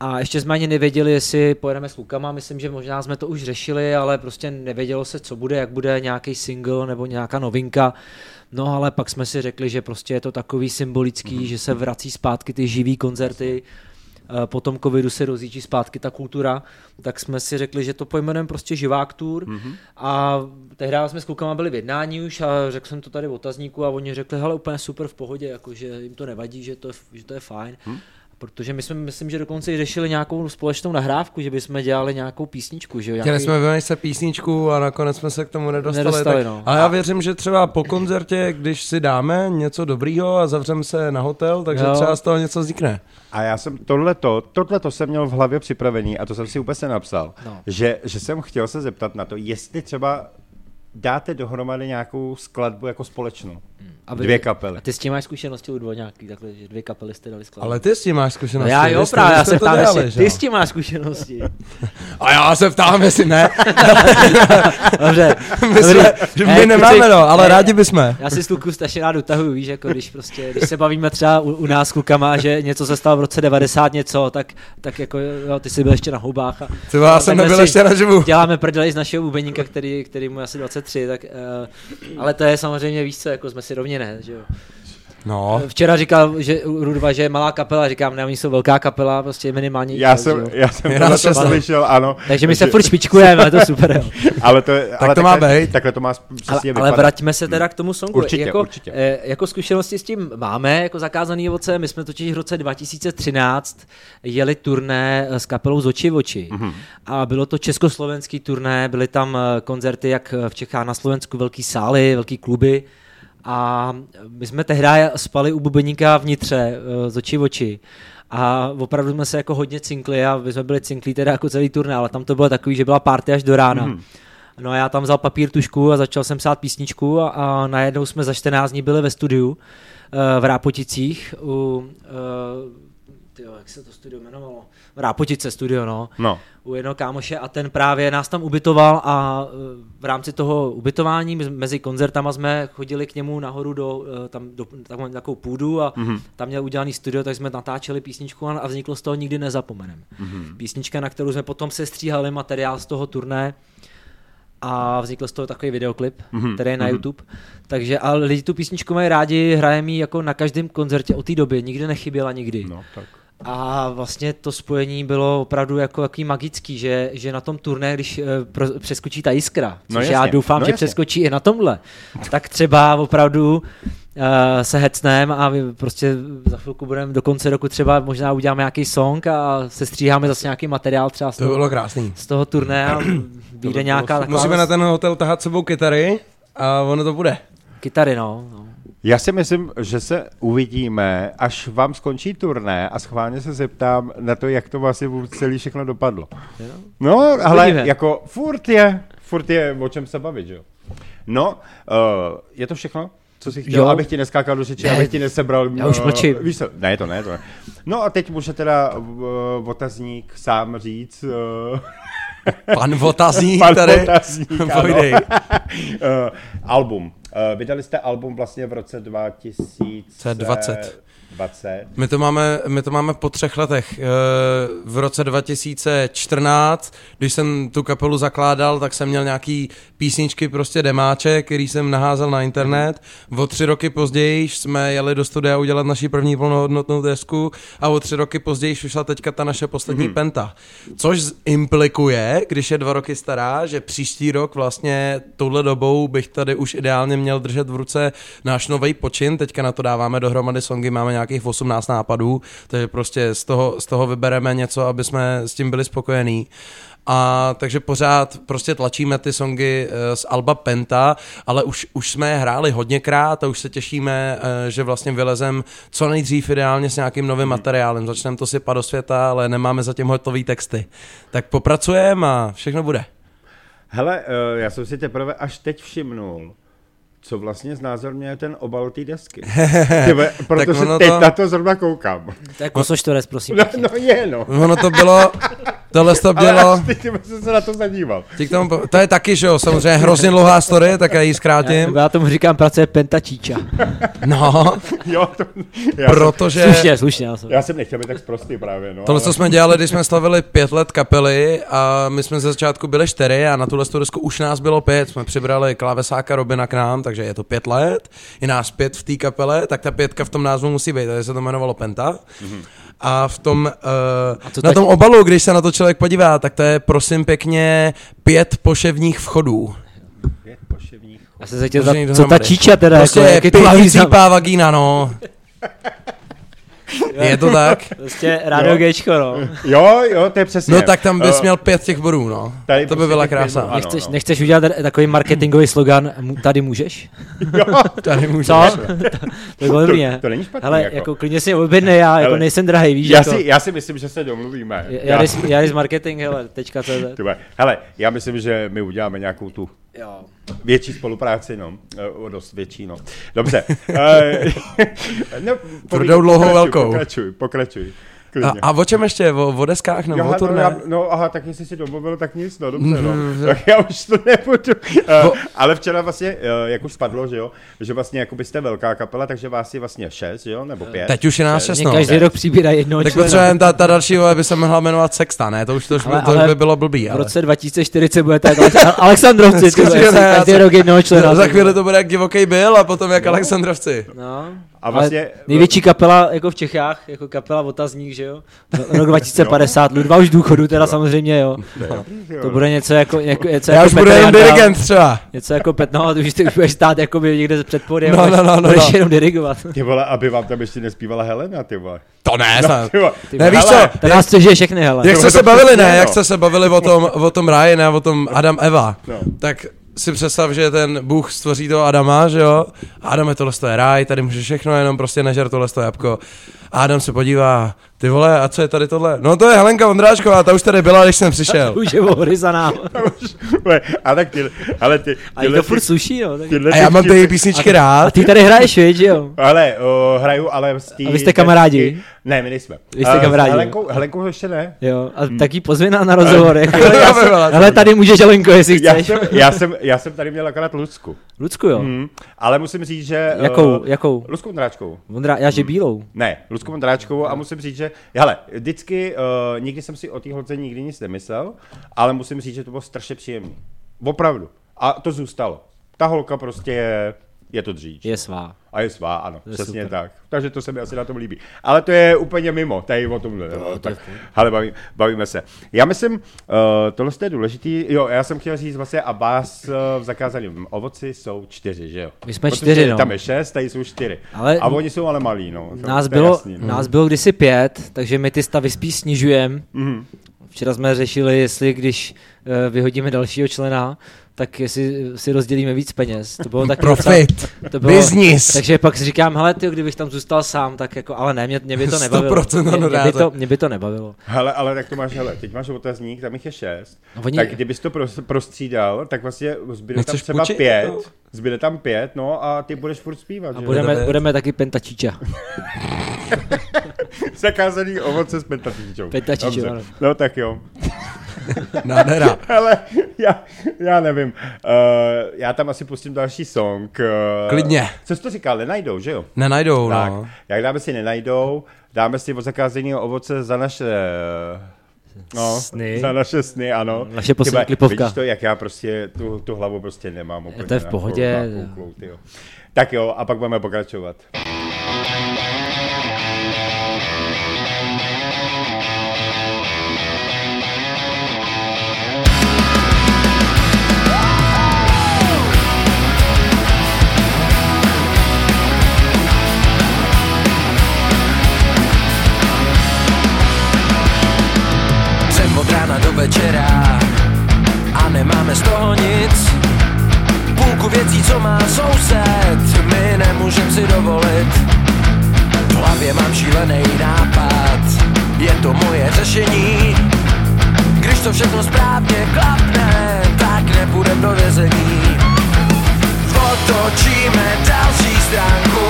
A ještě jsme ani nevěděli, jestli pojedeme s klukama, myslím, že možná jsme to už řešili, ale prostě nevědělo se, co bude, jak bude nějaký single nebo nějaká novinka. No ale pak jsme si řekli, že prostě je to takový symbolický, mm-hmm. že se vrací zpátky ty živý koncerty, eh, po tom covidu se rozjíždí zpátky ta kultura, tak jsme si řekli, že to pojmenujeme prostě živák tour mm-hmm. a tehdy jsme s klukama byli v jednání už a řekl jsem to tady v otazníku a oni řekli, hele úplně super v pohodě, jako, že jim to nevadí, že to je, že to je fajn. Mm. Protože my jsme, myslím, že dokonce i řešili nějakou společnou nahrávku, že bychom dělali nějakou písničku. Že? jo, Chtěli Nějaký... jsme vymyslet písničku a nakonec jsme se k tomu nedostali. Nedostali, tak, no. Ale já věřím, že třeba po koncertě, když si dáme něco dobrýho a zavřeme se na hotel, takže Jo. třeba z toho něco vznikne. A já jsem tohleto, tohleto jsem měl v hlavě připravený a to jsem si úplně se napsal, No. že, že jsem chtěl se zeptat na to, jestli třeba dáte dohromady nějakou skladbu jako společnou. Hmm. dvě kapely. A ty s tím máš zkušenosti u dvoňáky, takhle, že dvě kapely jste dali skladbu. Ale ty s tím máš zkušenosti. No já jo, právě, já se ptám, jestli ty s tím máš zkušenosti. [laughs] a já se ptám, jestli ne. [laughs] Dobře. [laughs] my, jsme, my ne, nemáme, kuci, no, ale ne, rádi bychom. Já si s kluku strašně rád utahuju, víš, jako když prostě, když se bavíme třeba u, u nás klukama, že něco se stalo v roce 90 něco, tak, tak jako, jo, ty jsi byl ještě na hubách A, Třeba já jsem nebyl ještě na živu. Děláme prdeli z našeho bubeníka, který, který mu asi 20 tři, tak, uh, ale to je samozřejmě, více, co, jako jsme si rovně ne, že jo. No, Včera říkal, že Rudva, že je malá kapela, říkám, ne, oni jsou velká kapela, prostě minimální. Já jsem, jo. já jsem Já to slyšel, ano. Takže my se furt špičkujeme, ale to je super, jo. [laughs] ale to, je- ale to má takhle, být. Takhle to má Ale, přesně ale vraťme se teda k tomu songu. Určitě, jako, určitě. Eh, jako zkušenosti s tím máme, jako zakázaný ovoce, my jsme totiž v roce 2013 jeli turné eh, s kapelou z oči v oči. Mhm. Mm-hmm. A bylo to československý turné, byly tam eh, koncerty jak v Čechách na Slovensku, velký sály, velký kluby. A my jsme tehdy spali u bubeníka vnitře eh, z oči v oči. A opravdu jsme se jako hodně cinkli a my jsme byli cinklí teda jako celý turné, ale tam to bylo takový, že byla party až do rána. Mm. No a já tam vzal papír, tušku a začal jsem psát písničku a, a najednou jsme za 14 dní byli ve studiu uh, v Rápoticích u, uh, tyjo, jak se to studio jmenovalo? V Rápotice studio, no. No. U jednoho kámoše a ten právě nás tam ubytoval a uh, v rámci toho ubytování mezi koncertama jsme chodili k němu nahoru do, uh, tam, do takovou, takovou půdu a mm-hmm. tam měl udělaný studio, tak jsme natáčeli písničku a a vzniklo z toho nikdy nezapomenem. Mm-hmm. Písnička, na kterou jsme potom se stříhali materiál z toho turné a vznikl z toho takový videoklip, mm-hmm. který je na mm-hmm. YouTube. Takže ale lidi tu písničku mají rádi, hrajeme ji jako na každém koncertě od té doby, nikdy nechyběla nikdy. No, tak. A vlastně to spojení bylo opravdu jako jaký magický, že, že na tom turné, když eh, pro, přeskočí ta jiskra, což No já jasně, doufám, no že jasně. přeskočí i na tomhle, tak třeba opravdu se hecnem a my prostě za chvilku budeme do konce roku třeba možná uděláme nějaký song a se stříháme zase nějaký materiál třeba z To toho, bylo krásný. z toho turné a [clears throat] vyjde nějaká taková Musíme na ten hotel tahat sebou kytary a ono to bude. kytary, no. no. Já si myslím, že se uvidíme, až vám skončí turné a schválně se zeptám na to, jak to vlastně celý všechno dopadlo. No, ale Uvidíme. jako furt je, furt je o čem se bavit, že jo. No, uh, je to všechno? Co jsi chtěl, Jo. abych ti neskákal do řeči, Ne, abych ti nesebral... já už eh, mlčím. Víš co, ne, to ne, to ne. No a teď může teda uh, otazník sám říct... Uh, Pan Votazník [laughs] Pan tady. Otazník, [laughs] ano. Pojdej. [laughs] uh, album. Uh, vydali jste album vlastně v roce 2020. 20. My to, máme, my to máme po třech letech. Eh, V roce 2014, když jsem tu kapelu zakládal, tak jsem měl nějaký písničky, prostě demáče, který jsem naházel na internet. O tři roky později jsme jeli do studia udělat naši první plnohodnotnou desku a o tři roky později vyšla teďka ta naše poslední Mhm. penta. Což implikuje, když je dva roky stará, že příští rok vlastně touhle dobou bych tady už ideálně měl držet v ruce náš nový počin. Teďka na to dáváme dohromady songy, máme nějakých 18 nápadů, takže prostě z toho, z toho vybereme něco, aby jsme s tím byli spokojení. A takže pořád prostě tlačíme ty songy eh, z Alba Penta, ale už, už jsme je hráli hodněkrát a už se těšíme, eh, že vlastně vylezem co nejdřív ideálně s nějakým novým materiálem. Začneme to sypat do světa, ale nemáme zatím hotový texty. Tak popracujeme a všechno bude. Hele, uh, já jsem si teprve až teď všimnul, co vlastně znázorňuje ten obal té desky. [laughs] Tyve, protože teď to- na to zrovna koukám. To je kosoštores, prosím. No, no je, no. Ono to bylo, [laughs] tohle to Ale [laughs] teď jsem se na to zadíval. tomu, to je taky, že jo, samozřejmě hrozně dlouhá story, tak já ji Já, zkrátím. já tomu říkám pracuje pentačíča. [laughs] No, Jo, to, já, jsem, protože... Slušně, slušně. Já jsem. já jsem nechtěl být tak prostý právě, no. Tohle, ale- co jsme dělali, když jsme slavili pět let kapely a my jsme ze začátku byli čtyři a na tuhle tu desku už nás bylo pět. Jsme přibrali klávesáka Robina k nám, takže je to pět let. Je nás pět v té kapele, tak ta pětka v tom názvu musí být, takže se to jmenovalo Penta. A v tom, uh, co na tak- tom obalu, když se na to člověk podívá, tak to je prosím pěkně pět poševních vchodů. Pět poševních. Já jsem se zeptat, co ta číča teda, Prostě jako, to má význam? pěticípá vagína, no. [laughs] Je to tak? Prostě rádio Gčko, no. Jo, jo, to je přesně. No tak tam bys měl pět těch bodů, no. tady To by prostě byla krása. bodů, ano. Nechceš, no. nechceš udělat takový marketingový slogan, tady můžeš? Jo, [laughs] Tady můžeš. Co? to bylo dobrý, ne? to není špatný, Hele, jako. jako. klidně si objednej, já jako nejsem drahý, víš, já, jako. si, já si myslím, že se domluvíme. Jaris, Jaris marketing, hele, tečka [laughs] Hele, já myslím, že my uděláme nějakou tu Jo. větší spolupráci, no. Eh, O dost větší, no. Dobře. [laughs] Eh, [laughs] no, Tvrdou, dlouhou, pokračuj, velkou. Pokračuj, pokračuj. A, Klidně. a o čem ještě? O, o deskách nebo o no, turné? já, no, aha, tak jestli si domluvil, tak nic, no dobře, no. Mhm. Tak já už to nebudu. Uh, ale včera vlastně, uh, jak už spadlo, že jo, že vlastně jako byste velká kapela, takže vás je vlastně šest, že jo, nebo pět. Teď už je nás Šest. no. Každý rok přibírá jednoho Tak potřebujeme, ta, ta další vole by se mohla jmenovat Sexta, ne? To už, to už, Ale- to už ale by bylo blbý, V ale... roce 2040 bude tak Alex- [laughs] Alexandrovci, ty každý rok jednoho člena. Za chvíli to bude jak divoký byl a potom jak Alexandrovci. No. A vlastně- Ale největší kapela jako v Čechách, jako kapela Otazník, že jo? Rok [laughs] 2050, Ludva už důchodu teda samozřejmě, jo. To bude něco jako, jako, něco Já jako už budu Petr jen Janda, dirigent třeba. Něco jako Pet, no, a ty už, ty už budeš stát jako by někde před podiem, No, no, no, no, budeš no. jenom dirigovat. Ty vole, aby vám tam ještě nespívala Helena, ty vole. To ne, snad. Ty vole. Ne, víš co? To nás přežije všechny, hele. Jak jste se bavili, ne? no. Jak jste se bavili o tom, o tom Ryan a o tom Adam Eva, No. tak si představ, že ten Bůh stvoří toho Adama, že jo? Adam je tohle to je ráj, tady může všechno, jenom prostě nežer tohle to jabko. A Adam se podívá, ty vole, a co je tady tohle? No to je Helenka Ondráčková, ta už tady byla, když jsem přišel. [laughs] Už je o hry za náma. [laughs] Vole, A tak ty, ale ty, A to furt sluší, jo. Tak... A já mám ty písničky A rád. ty tady hraješ, víš, že jo? Ale uh, hraju, ale z tý, A vy jste kamarádi? Ne, my nejsme. Vy jste Eh, kamarádi, S? Helenkou, Helenkou ještě ne. Jo, a taky pozvi nás na rozhovor. Jako, [laughs] Já já hele, tady můžeš, Jelenko, jestli Já chceš. jsem, já, jsem, já jsem tady měl akorát Lucku. Lucku, jo. Hmm. Ale musím říct, že... Jakou, eh, jakou? Lucku Vondráčkovou. Vondra, já že bílou. Ne, Lucku Vondráčkovou a musím říct, že, hele, vždycky, uh, nikdy jsem si o té holce nikdy nic nemyslel, ale musím říct, že to bylo strašně příjemné. Opravdu. A to zůstalo. Ta holka prostě je Je to dříč. Je svá. A je svá, ano, je přesně super. tak. Takže to se mi asi na tom líbí. Ale to je úplně mimo, tady o tomhle. No, to je tak, ale baví, bavíme se. Já myslím, uh, tohle je důležitý. Jo, já jsem chtěl říct vlastně, a vás uh, v zakázaném ovoci jsou čtyři, že jo? My jsme Protože čtyři, no. Tam je šest, tady jsou čtyři. Ale- a oni jsou ale malí, no. To- Nás to bylo, jasný, no. nás bylo kdysi pět, takže my ty stavy spíš snižujeme. Mhm. Včera jsme řešili, jestli když eh, vyhodíme dalšího člena, tak jestli si rozdělíme víc peněz. To bylo taky Profit. docela- to bylo, Business. Takže pak si říkám, hele, ty, kdybych tam zůstal sám, tak jako, ale ne, mě, mě by to [laughs] nebavilo. 100% Mě, mě, by to, mě by to nebavilo. Hele, ale tak to máš, hele, teď máš otazník, tam jich je šest. No, oni- Tak kdybys to pros, prostřídal, tak vlastně zbyde tam třeba půjčit? pět. No. Zbyde tam pět, no a ty budeš furt zpívat, A že? budeme, budeme taky pentačiča. [laughs] Zakázaný ovoce s Dobře. ano. No tak jo. [laughs] Nádhera. Ale já, já nevím. Uh, já tam asi pustím další song. Uh, Klidně. Co jsi to říkal? Nenajdou, že jo? Nenajdou, Tak, no. jak dáme si nenajdou, dáme si od zakázaného ovoce za naše No, Sny. za naše sny, ano. Naše poslední Chyba, klipovka. Vidíš to, jak já prostě tu, tu hlavu prostě nemám úplně. to je v na pohodě. kouklou, tyjo. Tak jo, a pak budeme pokračovat. Je to moje řešení. Když to všechno správně klapne, tak nepůjdem do vězení. Otočíme další stránku,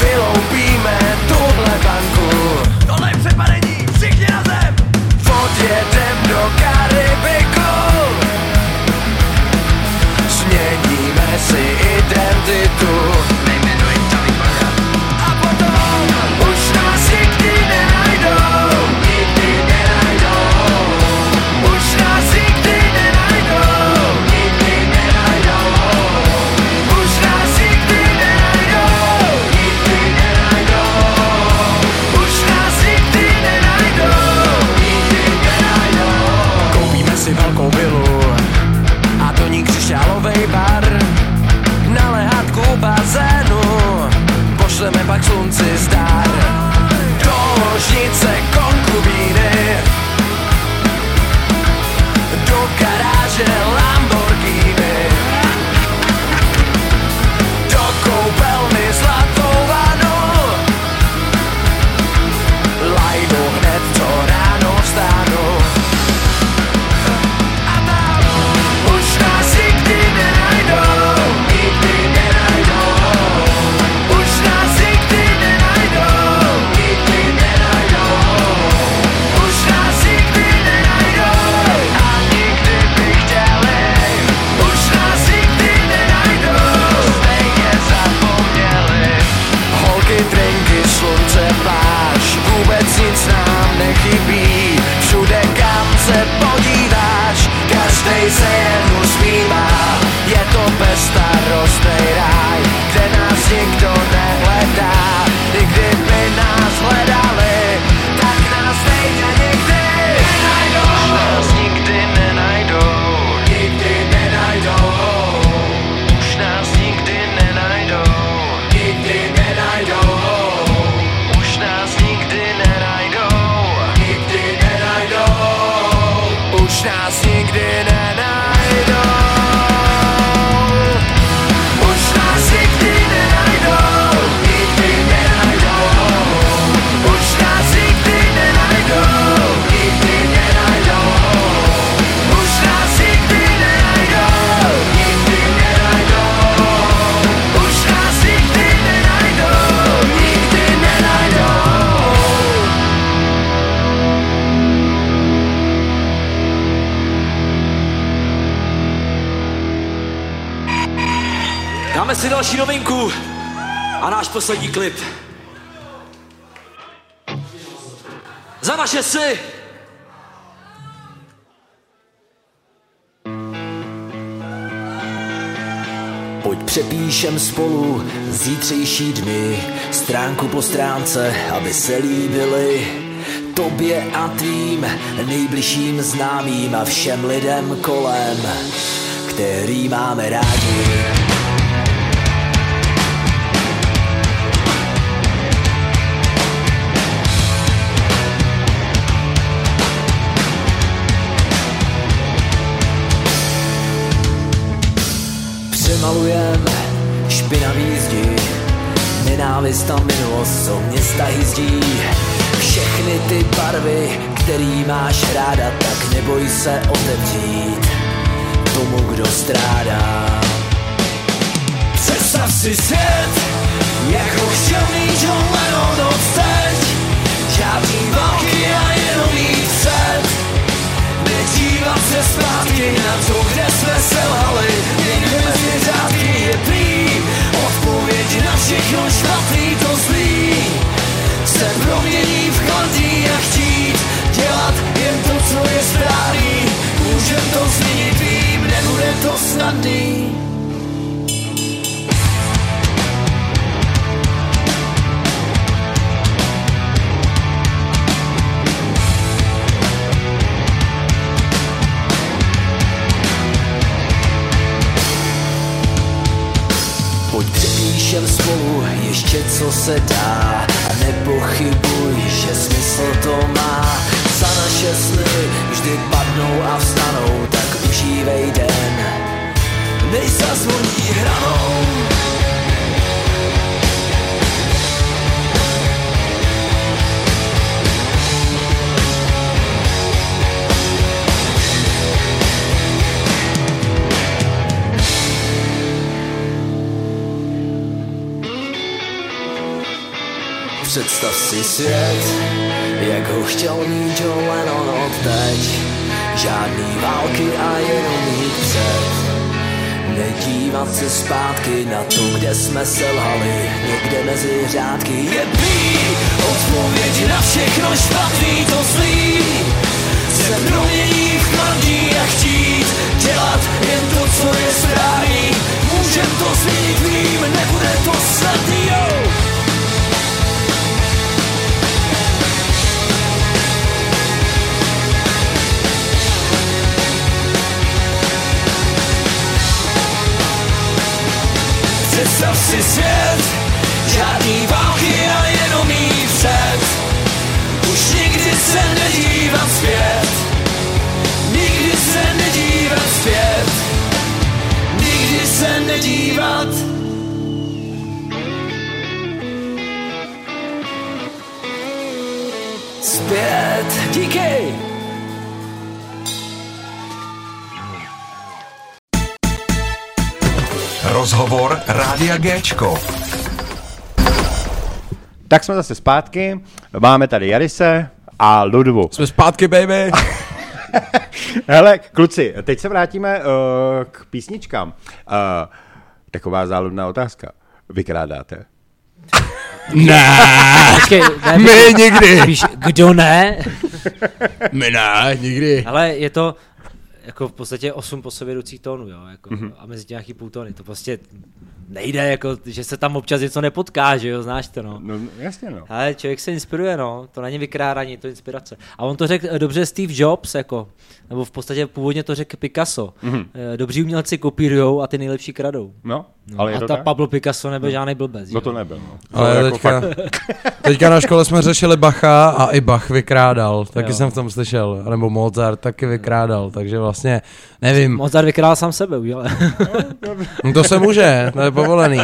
vyloupíme tuhle banku. Tohle je přepadení, všichni na zem! Odjedem do Karibiku Změníme si identitu Se jen usmívá Je to bezstarostnej ráj. Kde nás nikdo nehledá další novinku a náš poslední klip. Za naše si! Pojď přepíšem spolu zítřejší dny, stránku po stránce, aby se líbily tobě a tvým nejbližším známým a všem lidem kolem, který máme rádi. Přemalujem špinavý zdi. Nenávist a minulost, co města hyzdí Všechny ty barvy, který máš ráda Tak neboj se otevřít tomu, kdo strádá. Představ si svět, jak ho chtěl mít John Lennon odteď Žádný války a Nedívat se zpátky na to, kde jsme selhali. Někde mezi řádky je prý. Odpověď na všechno špatný to zlý. Se promění v chladný a chtít Dělat jen to, co je správný Můžem to změnit, vím, nebude to snadný přepíšem spolu ještě co se dá. A nepochybuj, že smysl to má. Za naše sny vždy padnou a vstanou Tak užívej den, než zazvoní hranou Představ si svět, jak ho chtěl mít John Lennon odteď. Žádný války a jenom jít před. Nedívat se zpátky na to, kde jsme selhali Někde mezi řádky je prý. Odpověď na všechno špatný to zlý. Se promění v chladný a chtít Dělat jen to, co je správný. Můžem to změnit, vím, nebude to snadný, jo. Představ si svět, žádný války a jenom jít před. Už nikdy se nedívat zpět, nikdy se nedívat zpět, nikdy se nedívat. Zpět, díky! Rozhovor Rádia Géčko. Tak jsme zase zpátky, máme tady Jarise a Ludvu. Jsme zpátky, baby. [laughs] Hele, kluci, teď se vrátíme uh, k písničkám. Uh, taková záludná otázka. Vykrádáte? ne, Počkej, ne, my nikdy. Víš, kdo ne? My ne, nikdy. Ale je to jako v podstatě 8 po sobě jdoucích tónů, jo, jako, Mhm. mm-hmm. a mezi tím nějaký půl tóny, to prostě nejde, jako, že se tam občas něco nepotká, že jo, znáš to, no. No, jasně no. Ale člověk se inspiruje, no, to není vykrádání, je to inspirace. A on to řekl eh, dobře Steve Jobs, jako, nebo v podstatě původně to řekl Picasso. Mhm. Mm-hmm. Dobří umělci kopírujou a ty nejlepší kradou. No, ale je a to ta tak? Pablo Picasso nebyl žádný blbec. No to nebyl. No. Ale To jako teďka, fakt- [laughs] teďka na škole jsme řešili Bacha a i Bach vykrádal, taky Jo. jsem v tom slyšel, nebo Mozart taky vykrádal, takže vlastně nevím, Mozart vykrál sám sebe, ale no to se může, to je povolený.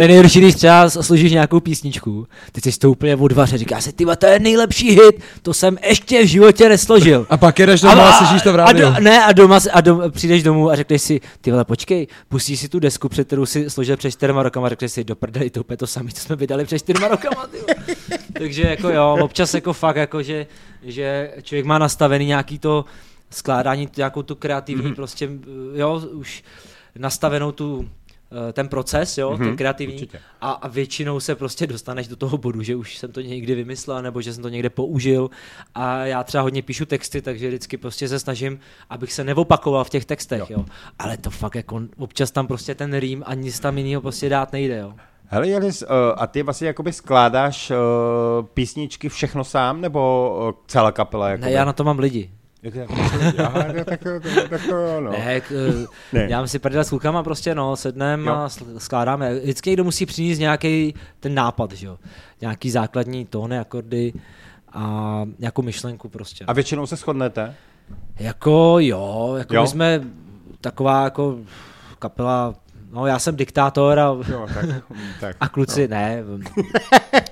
je nejhorší, když třeba složíš nějakou písničku, ty jsi to úplně odvaře, říkáš si, ty to je nejlepší hit, to jsem ještě v životě nesložil. A pak jedeš doma a slyšíš to v a rádiu. do, ne, a doma, a dom, přijdeš domů a řekneš si, ty vole, počkej, pustíš si tu desku, před kterou si složil před čtyřma rokama a řekneš si, do prdeli, to úplně to samé, co jsme vydali před čtyřma rokama. Takže jako jo, občas jako fakt, jako že, že člověk má nastavený nějaký to skládání, nějakou tu kreativní Mhm. mm-hmm. prostě, jo, už nastavenou tu eh, ten proces, jo, ten kreativní určitě. a, a většinou se prostě dostaneš do toho bodu, že už jsem to někdy vymyslel, nebo že jsem to někde použil a já třeba hodně píšu texty, takže vždycky prostě se snažím, abych se neopakoval v těch textech, jo. jo. Ale to fakt jako občas tam prostě ten rým a nic tam jiného prostě dát nejde, jo. Hele, Janis, uh, a ty vlastně jakoby skládáš písničky všechno sám, nebo celá kapela? Jakoby? Ne, já na to mám lidi. Jak, jak, [laughs] aha, no, tak, to- tak, to jo, no. Ne, k, Ne. ne. dělám si prdele s klukama prostě, no, sednem Jo. a skládáme. Vždycky někdo musí přinést nějaký ten nápad, že jo. Nějaký základní tóny, akordy a nějakou myšlenku prostě. A většinou se shodnete? Jako jo, jako jo? my jsme taková jako kapela, no já jsem diktátor a, Jo, tak, tak. a kluci ne,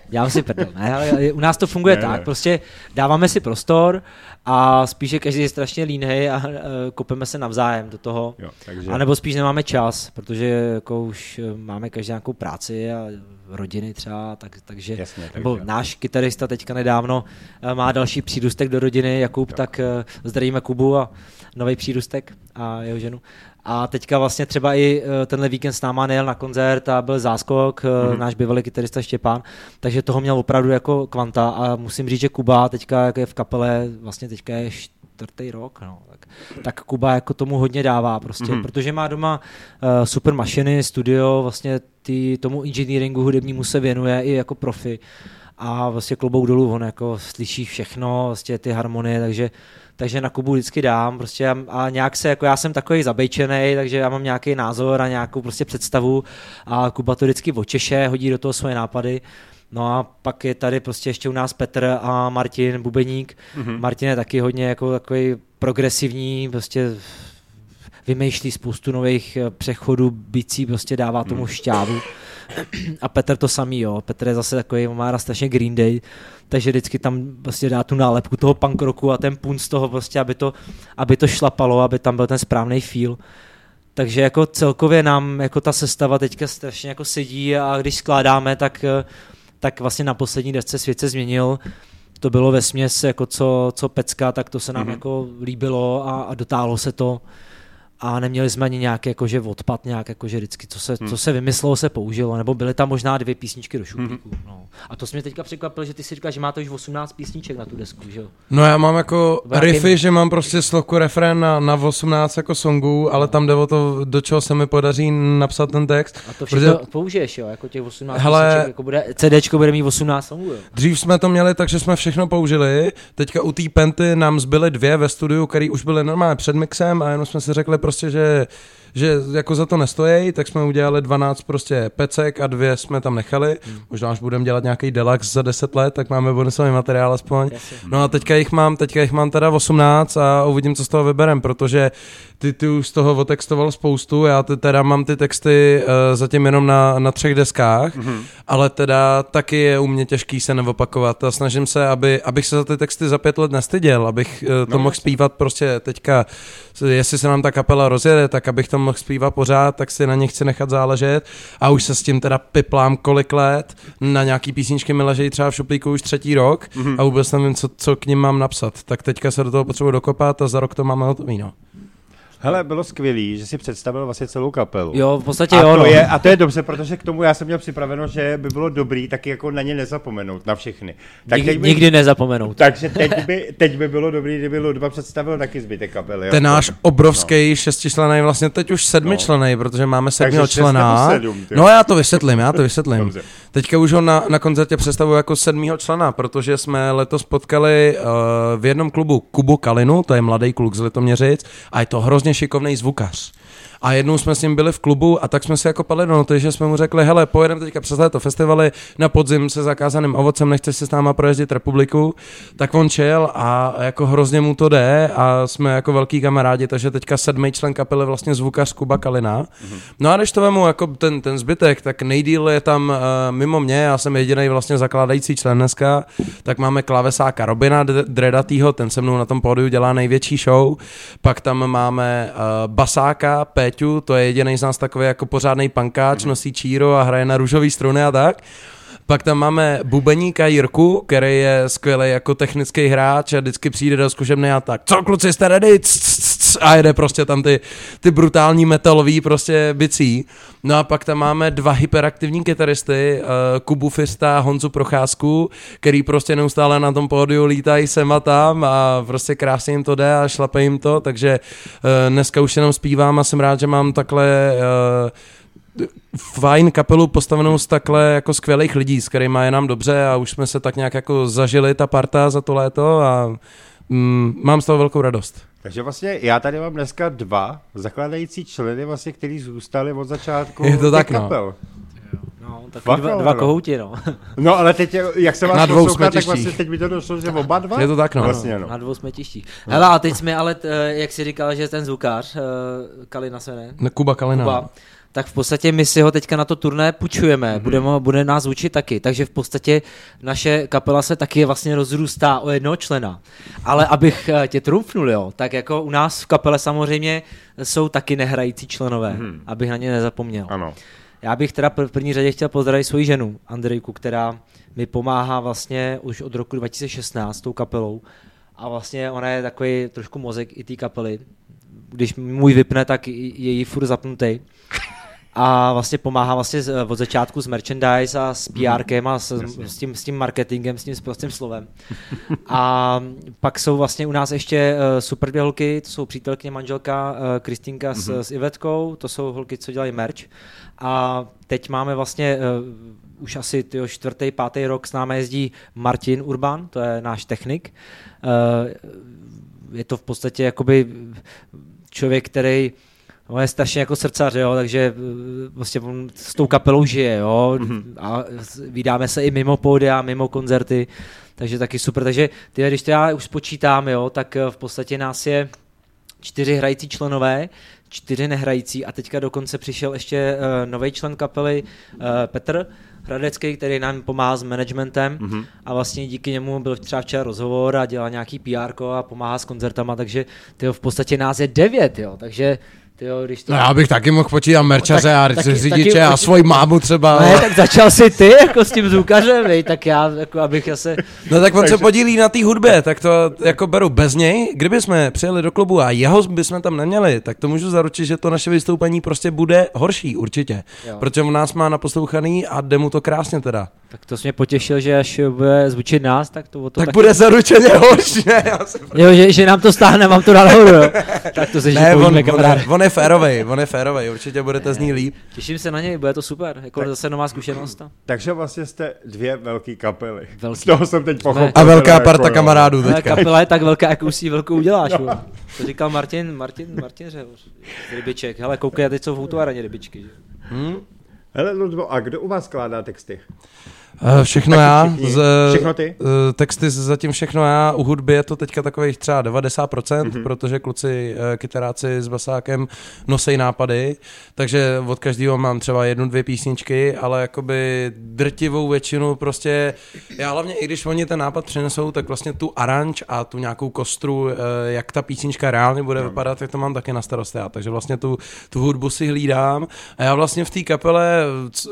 dělám si prdel, ne, ale u nás to funguje Ne, ne, ne. tak, prostě dáváme si prostor a spíš je každý je strašně línej a uh, kopeme se navzájem do toho. Jo, takže... A nebo spíš nemáme čas, protože jako už eh, máme každý nějakou práci a rodiny třeba, tak, takže, Jasně, nebo takže- náš kytarista teďka nedávno eh, má další přírůstek do rodiny, Jakub, tak eh, zdravíme Kubu a nový přírůstek a jeho ženu. A teďka vlastně třeba i eh, tenhle víkend s náma nejel na koncert a byl záskok, mm-hmm. náš bývalý kytarista Štěpán, takže toho měl opravdu jako kvanta a musím říct, že Kuba teďka jak je v kapele, vlastně teďka je čtvrtý rok, no, tak, tak Kuba jako tomu hodně dává prostě, mm-hmm. protože má doma uh, super mašiny, studio, vlastně ty, tomu engineeringu hudebnímu se věnuje i jako profi a vlastně klobouk dolů, on jako slyší všechno, vlastně ty harmonie, takže takže na Kubu vždycky dám prostě a, nějak se, jako já jsem takový zabejčený, takže já mám nějaký názor a nějakou prostě představu a Kuba to vždycky očeše, hodí do toho svoje nápady. No a pak je tady prostě ještě u nás Petr a Martin Bubeník. Mm-hmm. Martin je taky hodně jako takový progresivní, prostě vymýšlí spoustu nových eh, přechodů, bicí, prostě dává tomu šťávu. A Petr to samý, jo. Petr je zase takový, má strašně Green Day, takže vždycky tam prostě dá tu nálepku toho punk rocku a ten punc toho prostě, aby to, aby to šlapalo, aby tam byl ten správný feel. Takže jako celkově nám jako ta sestava teďka strašně jako sedí a když skládáme, tak, eh, tak vlastně na poslední desce svět se změnil. To bylo ve směs jako co, co pecka, tak to se nám mm-hmm. jako líbilo a, a dotáhlo se to a neměli jsme ani nějaký jakože odpad, nějak jakože vždycky, co se, hmm. co se vymyslelo, se použilo, nebo byly tam možná dvě písničky do šuplíku. Hmm. No. A to jsi mě teďka překvapil, že ty si říkal, že máte už 18 písniček na tu desku, že jo? No já mám jako riffy, že mám prostě sloku refrén na, na 18 jako songů, ale tam jde o to, do čeho se mi podaří napsat ten text. A to všechno protože... použiješ, jo, jako těch 18 Hele- písniček, jako bude, CDčko bude mít 18 songů, jo. Dřív jsme to měli tak, že jsme všechno použili, teďka u té penty nám zbyly dvě ve studiu, které už byly normálně před mixem a jenom jsme si řekli prostě, že že jako za to nestojí, tak jsme udělali 12 prostě pecek a dvě jsme tam nechali. Možná až budeme dělat nějaký deluxe za 10 let, tak máme bonusový materiál aspoň. No a teďka jich mám, teďka jich mám teda 18 a uvidím, co z toho vyberem, protože ty, ty už z toho otextoval spoustu, já ty, teda mám ty texty uh, zatím jenom na, na třech deskách, mm-hmm. ale teda taky je u mě těžký se neopakovat a snažím se, aby, abych se za ty texty za pět let nestyděl, abych uh, to no, mohl zpívat prostě teďka, jestli se nám ta kapela rozjede, tak abych to mohl zpívat pořád, tak si na ně chci nechat záležet a už se s tím teda piplám kolik let, na nějaký písničky mi ležejí třeba v šuplíku už třetí rok mm-hmm. a vůbec nevím, co, co k ním mám napsat, tak teďka se do toho potřebuji dokopat a za rok to máme hotový, no. Hele, bylo skvělý, že si představil vlastně celou kapelu. Jo, v podstatě a jo, to no. je, a to je dobře, protože k tomu já jsem měl připraveno, že by bylo dobrý taky jako na ně nezapomenout, na všechny. Tak Nikdy, by, nikdy nezapomenout. Takže teď by, teď by bylo dobrý, kdyby Ludba představil taky zbytek kapely. jo? Ten náš obrovský no. šestičlený, vlastně teď už sedmičlený, protože máme nebo člena. sedm, no já to vysvětlím, já to vysvětlím. Dobře. Teďka už ho na, na koncertě představuji jako sedmého člena, protože jsme letos potkali uh, v jednom klubu Kubu Kalinu, to je mladý kluk z Litoměřic, a je to hrozně šikovný zvukař. A jednou jsme s ním byli v klubu a tak jsme si jako padli do noty, že jsme mu řekli, hele, pojedeme teďka přes léto festivaly na podzim se zakázaným ovocem, nechceš si s náma projezdit republiku, tak on čel a jako hrozně mu to jde a jsme jako velký kamarádi, takže teďka sedmý člen kapely vlastně zvukař Kuba Kalina. No a když to vemu jako ten, ten zbytek, tak nejdíl je tam uh, mimo mě, já jsem jediný vlastně zakládající člen dneska, tak máme klavesáka Robina Dredatýho, ten se mnou na tom pódiu dělá největší show, pak tam máme uh, basáka Péťu, to je jediný z nás takový jako pořádný pankáč, nosí číro a hraje na růžový struny a tak. Pak tam máme bubeníka Jirku, který je skvělý jako technický hráč a vždycky přijde do zkušebny a tak, co kluci jste ready? Cs, cs, cs. A jede prostě tam ty, ty brutální metalový prostě bicí. No a pak tam máme dva hyperaktivní kytaristy, uh, Kubu Fista a Honzu Procházku, který prostě neustále na tom pódiu lítají sem a tam a prostě krásně jim to jde a šlape jim to, takže uh, dneska už jenom zpívám a jsem rád, že mám takhle uh, fajn kapelu postavenou z takhle jako skvělých lidí, s kterými je nám dobře a už jsme se tak nějak jako zažili ta parta za to léto a mm, mám z toho velkou radost. Takže vlastně já tady mám dneska dva zakladající členy, vlastně, kteří zůstali od začátku Je to tak, no. kapel. No, tak Fakt, dva, dva no. kohouti, no. [laughs] No ale teď, jak se vás Na dvou poslouchá, tak vlastně teď mi to došlo, že oba dva? Je to tak, no. Vlastně, no. Na dvou smetištích. Hele, a teď jsme ale, t- jak jsi říkal, že ten zvukář, eh, Kalina se ne? Ne, Kuba Kalina. Kuba, tak v podstatě my si ho teďka na to turné půjčujeme, mm-hmm. budeme, bude nás učit taky, takže v podstatě naše kapela se taky vlastně rozrůstá o jednoho člena. Ale abych eh, tě trumfnul, jo, tak jako u nás v kapele samozřejmě jsou taky nehrající členové, mm-hmm. abych na ně nezapomněl. Ano. Já bych teda v první řadě chtěl pozdravit svoji ženu, Andrejku, která mi pomáhá vlastně už od roku 2016 s tou kapelou. A vlastně ona je takový trošku mozek i té kapely. Když můj vypne, tak i- je jí furt zapnutý. A vlastně pomáhá vlastně z- od začátku s merchandise a s PRkem a s, s, tím, s tím marketingem, s tím prostým slovem. A pak jsou vlastně u nás ještě uh, super dvě holky, to jsou přítelkyně manželka uh, Kristýnka s, s Ivetkou, to jsou holky, co dělají merch. A teď máme vlastně uh, už asi tyjo, čtvrtý, pátý rok s námi jezdí Martin Urban, to je náš technik. Uh, je to v podstatě jakoby člověk, který On je strašně jako srdcař, jo, takže vlastně on s tou kapelou žije, jo, mm-hmm. a vydáme se i mimo pódia, mimo koncerty, takže taky super. Takže ty, když to já už spočítám, jo, tak eh, v podstatě nás je čtyři hrající členové, čtyři nehrající a teďka dokonce přišel ještě uh, nový člen kapely uh, Petr Hradecký, který nám pomáhá s managementem mm-hmm. a vlastně díky němu byl třeba včera rozhovor a dělá nějaký PR a pomáhá s koncertama, takže tyjo, v podstatě nás je devět, jo, takže tyjo, když to... No já bych taky mohl počítat merčaře a taky- řidiče taky a svoji mámu třeba. Ne, tak začal si ty jako s tím zvukařem, vej, tak já, jako abych zase... No tak on se podílí na té hudbě, tak to jako beru bez něj. Kdyby jsme přijeli do klubu a jeho bychom tam neměli, tak to můžu zaručit, že to naše vystoupení prostě bude horší, určitě. Jo. Protože on nás má naposlouchaný a jde mu to krásně teda. Tak to jsi mě potěšil, že až bude zvučit nás, tak to o to Tak taky... bude zaručeně horší, ne? Já jsem... Jo, že, že nám to stáhne, mám to nahoru, jo. Tak to se Ne, že on, povíme, on, on je férovej, on je férovej, určitě budete z ní líp. Těším se na něj, bude to super, jako zase nová zkušenost. a- Takže vlastně jste dvě velké kapely. Velký. Z toho jsem teď pochopil. A velká teda parta jako, jo. kamarádů Ale teďka. kapela je tak velká, jakou si ji velkou uděláš. jo. To říkal Martin, Martin, Martin Řehoř, Rybiček. Hele, koukej, teď jsou v rybičky. Že? Hele, Ludvo, a kdo u vás skládá texty? Eh, Všechno Taky já. všichni. Z, Všechno ty? eh, Texty zatím všechno já. U hudby je to teďka takových třeba 90%, Mhm. mm-hmm. protože kluci, eh, kytaráci s basákem nosej nápady, takže od každého mám třeba jednu, dvě písničky, ale jakoby drtivou většinu prostě, já hlavně i když oni ten nápad přinesou, tak vlastně tu aranž a tu nějakou kostru, jak ta písnička reálně bude vypadat, tak to mám taky na starost já, takže vlastně tu, tu hudbu si hlídám a já vlastně v té kapele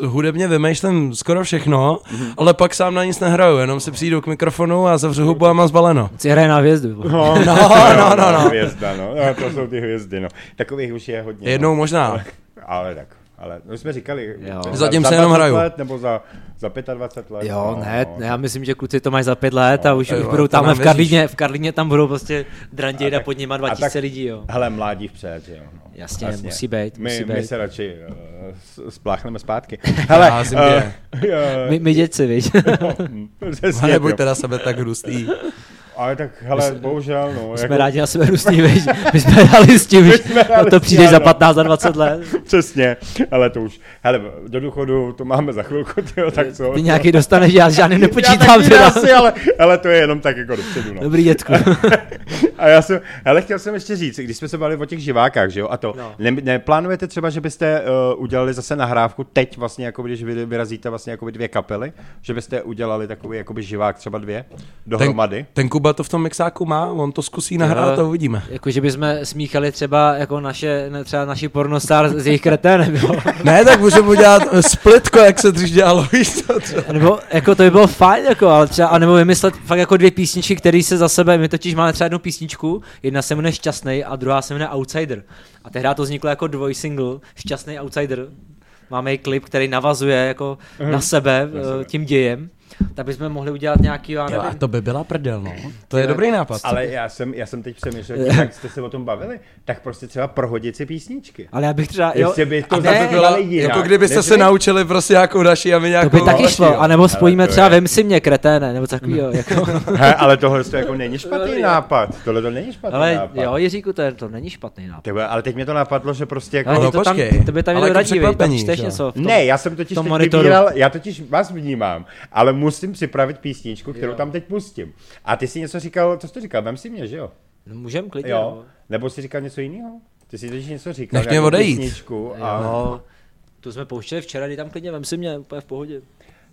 hudebně vymýšlím skoro všechno, mm-hmm. ale pak sám na nic nehraju, jenom si přijdu k mikrofonu a zavřu hubu a mám zbaleno. Si hraje na hvězdu. [laughs] No, no, no, no, no. Hvězda, no. no. to jsou ty hvězdy, no. Takových už je hodně. Jednou no. možná. Ale, ale tak, ale my jsme říkali, Jo. za- Zatím za se jenom 20 hraju. let, nebo za, za 25 let. Jo, no, ne, no. já myslím, že kluci to mají za pět let a už, jo, už budou tamhle v. Karlíně, v Karlíně tam budou prostě drandějit a tak- pod nima a 2000 tak- lidí, jo. Hele, mládí vpřed, že jo. No. Jasně, musí být, my, musí My být. se radši uh, spláchneme zpátky. [laughs] Hele, Já zimě. uh, My, my děci, viď? [laughs] přesně, A jo. nebuďte na sebe tak hrustý. Ale tak, hele, bohužel, no. Jsme rádi na sebe růstí, viď? My jsme dali s tím, jsme Na to přijdeš za ano. 15, za 20 let. [laughs] Přesně, ale to už, hele, do důchodu to máme za chvilku, tyjo, tak co? Ty nějaký dostaneš, já s žádným já nepočítám taky teda. asi, ale, ale to je jenom tak jako dopředu, no. Dobrý dětku. [laughs] A já jsem, hele, chtěl jsem ještě říct, když jsme se bavili o těch živákách, že jo, a to, No. ne, neplánujete třeba, že byste uh, udělali zase nahrávku teď vlastně, jako když vy vyrazíte vlastně jako dvě kapely, že byste udělali takový jakoby živák třeba dvě dohromady? Ten, ten Kuba to v tom mixáku má, on to zkusí nahrát a uvidíme. Jako, že bychom smíchali třeba jako naše, ne, třeba naši pornostar s jejich kreténem, jo. [laughs] Ne, tak můžeme udělat splitko, jak se dřív dělalo, [laughs] víš to třeba. Nebo jako to by bylo fajn, jako, ale třeba, anebo vymyslet fakt jako dvě písničky, které se za sebe, my totiž máme třeba jednu písničku, písničku, jedna se jmenuje Šťastný a druhá se jmenuje Outsider. A tehdy to vzniklo jako dvojsingle, Šťastný Outsider. Máme i klip, který navazuje jako na sebe eh, tím dějem. Tak bychom mohli udělat nějaký, já Jo, nevím, a to by byla prdel, no. To je dobrý nápad. Ale já jsem, já jsem teď přemýšlel, [laughs] jak jste se o tom bavili, tak prostě třeba prohodit si písničky. ale já bych třeba, jo, Jestli by to a zase ne, byla jinak, jako kdybyste než se naučili prostě nějakou naši a my to nějakou by taky šlo, jo. anebo spojíme to třeba je- Vem si mě, kreténe, nebo takový, jo, jako. [laughs] He, ale tohle to jako není špatný nápad. Tohle to není špatný Ale nápad. jo, Jiříku, to, je, to není špatný nápad. Tyhle, ale teď mě to napadlo, že prostě jako... Ale no, to tam, to by tam radí, viď? tam čteš jo? něco v tom, Ne, já jsem totiž teď vybíral, já totiž vás vnímám, ale musím připravit písničku, kterou tam teď pustím. A ty si něco říkal, co jsi to říkal, vem si mě, že jo? No, můžem klidně, Jo. no. Nebo jsi říkal něco jiného? Ty si totiž něco říkal, Nech mě nějakou odejít. písničku a... Jo. Tu jsme pouštěli včera, kdy tam klidně vem si mě, úplně v pohodě.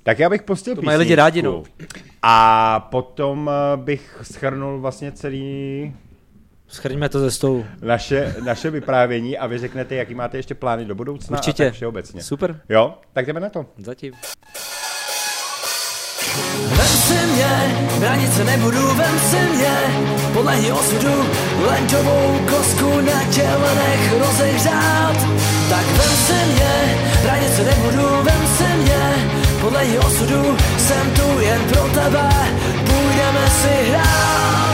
Tak já bych pustil To mají lidi rádi, no. A potom eh, bych schrnul vlastně celý Schrňme to ze stolu. naše, naše vyprávění a vy řeknete, jaký máte ještě plány do budoucna Určitě. a tak všeobecně. Super, Jo, tak jdeme na to. zatím. Vem si mě, bránit se nebudu, vem si mě. Podlehni osudu, ledovou kosku na těle nech rozehřát. Tak vem si mě, bránit se nebudu, vem si mě. Podlehni osudu, jsem tu jen pro tebe Půjdeme si hrát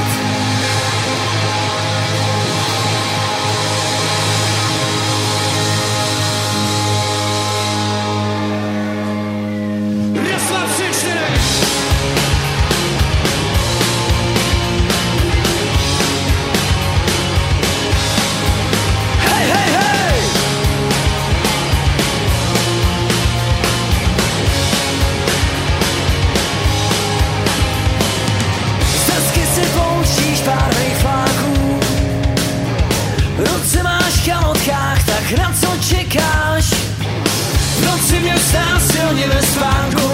vstá silně ve spánku.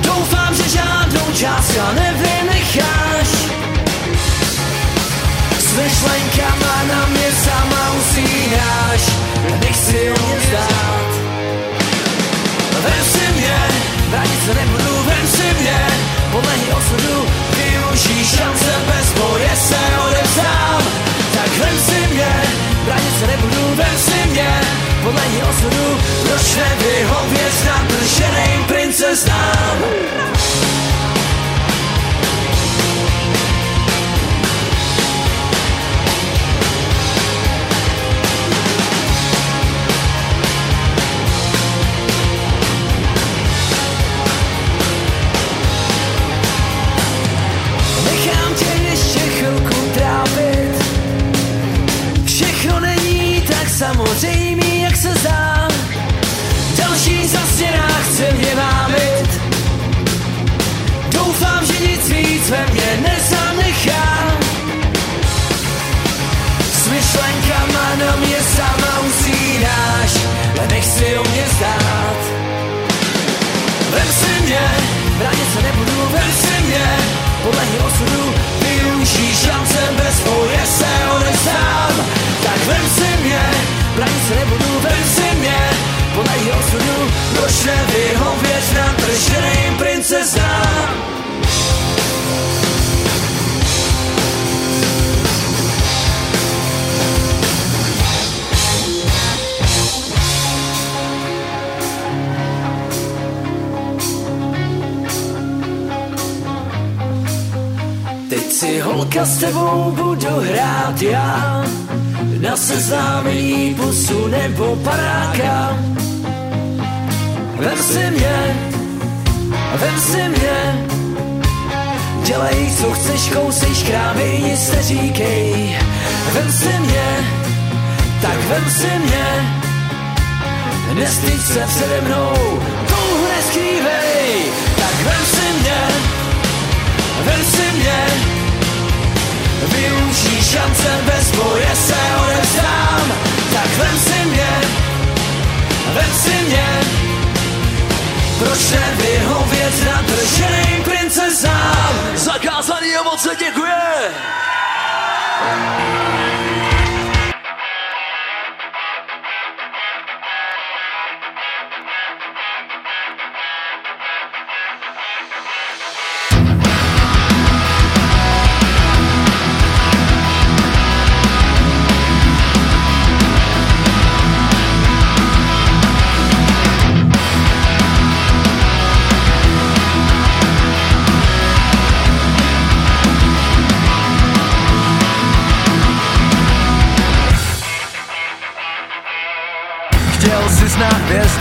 Doufám, že žádnou část nevynecháš. S myšlenkama na mě sama usínáš. Nechci o mě zdát Vem si mě, bránit se nebudu, vem si mě. Podlehni osudu, využij šance bez boje se odevzdám. Tak vem si mě, bránit se nebudu, vem si mě Podlehni osudu, proč nevyhovět? Nadrženým princeznám samozřejmý, jak se zdá. Další zastěná chce mě vábit Doufám, že nic víc ve mně nezanechá. S myšlenkama na mě sama usínáš Ale nechci o mě zdát. Vem si mě, bránit se nebudu, vem si mě Podlehni osudu, využij šance bez boje se odevzdám. Tak vem si mě, bránit se nebudu, vem si mě. Podlehni osudu, proč nevyhovět nadrženým princeznám si holka s tebou budu hrát já. Na seznámení pusu nebo paráka. Vem si mě, vem si mě. Dělej, co chceš, kousej, škrábej, nic neříkej Vem si mě, tak vem si mě. Nestyď se přede mnou, touhu neskrývej Tak vem si mě, Vem si mě Využij šance bez boje se odevzdám. Tak vem si mě Vem si mě. Proč nevyhovět nadrženým princezám? Zakázaný ovoce děkuje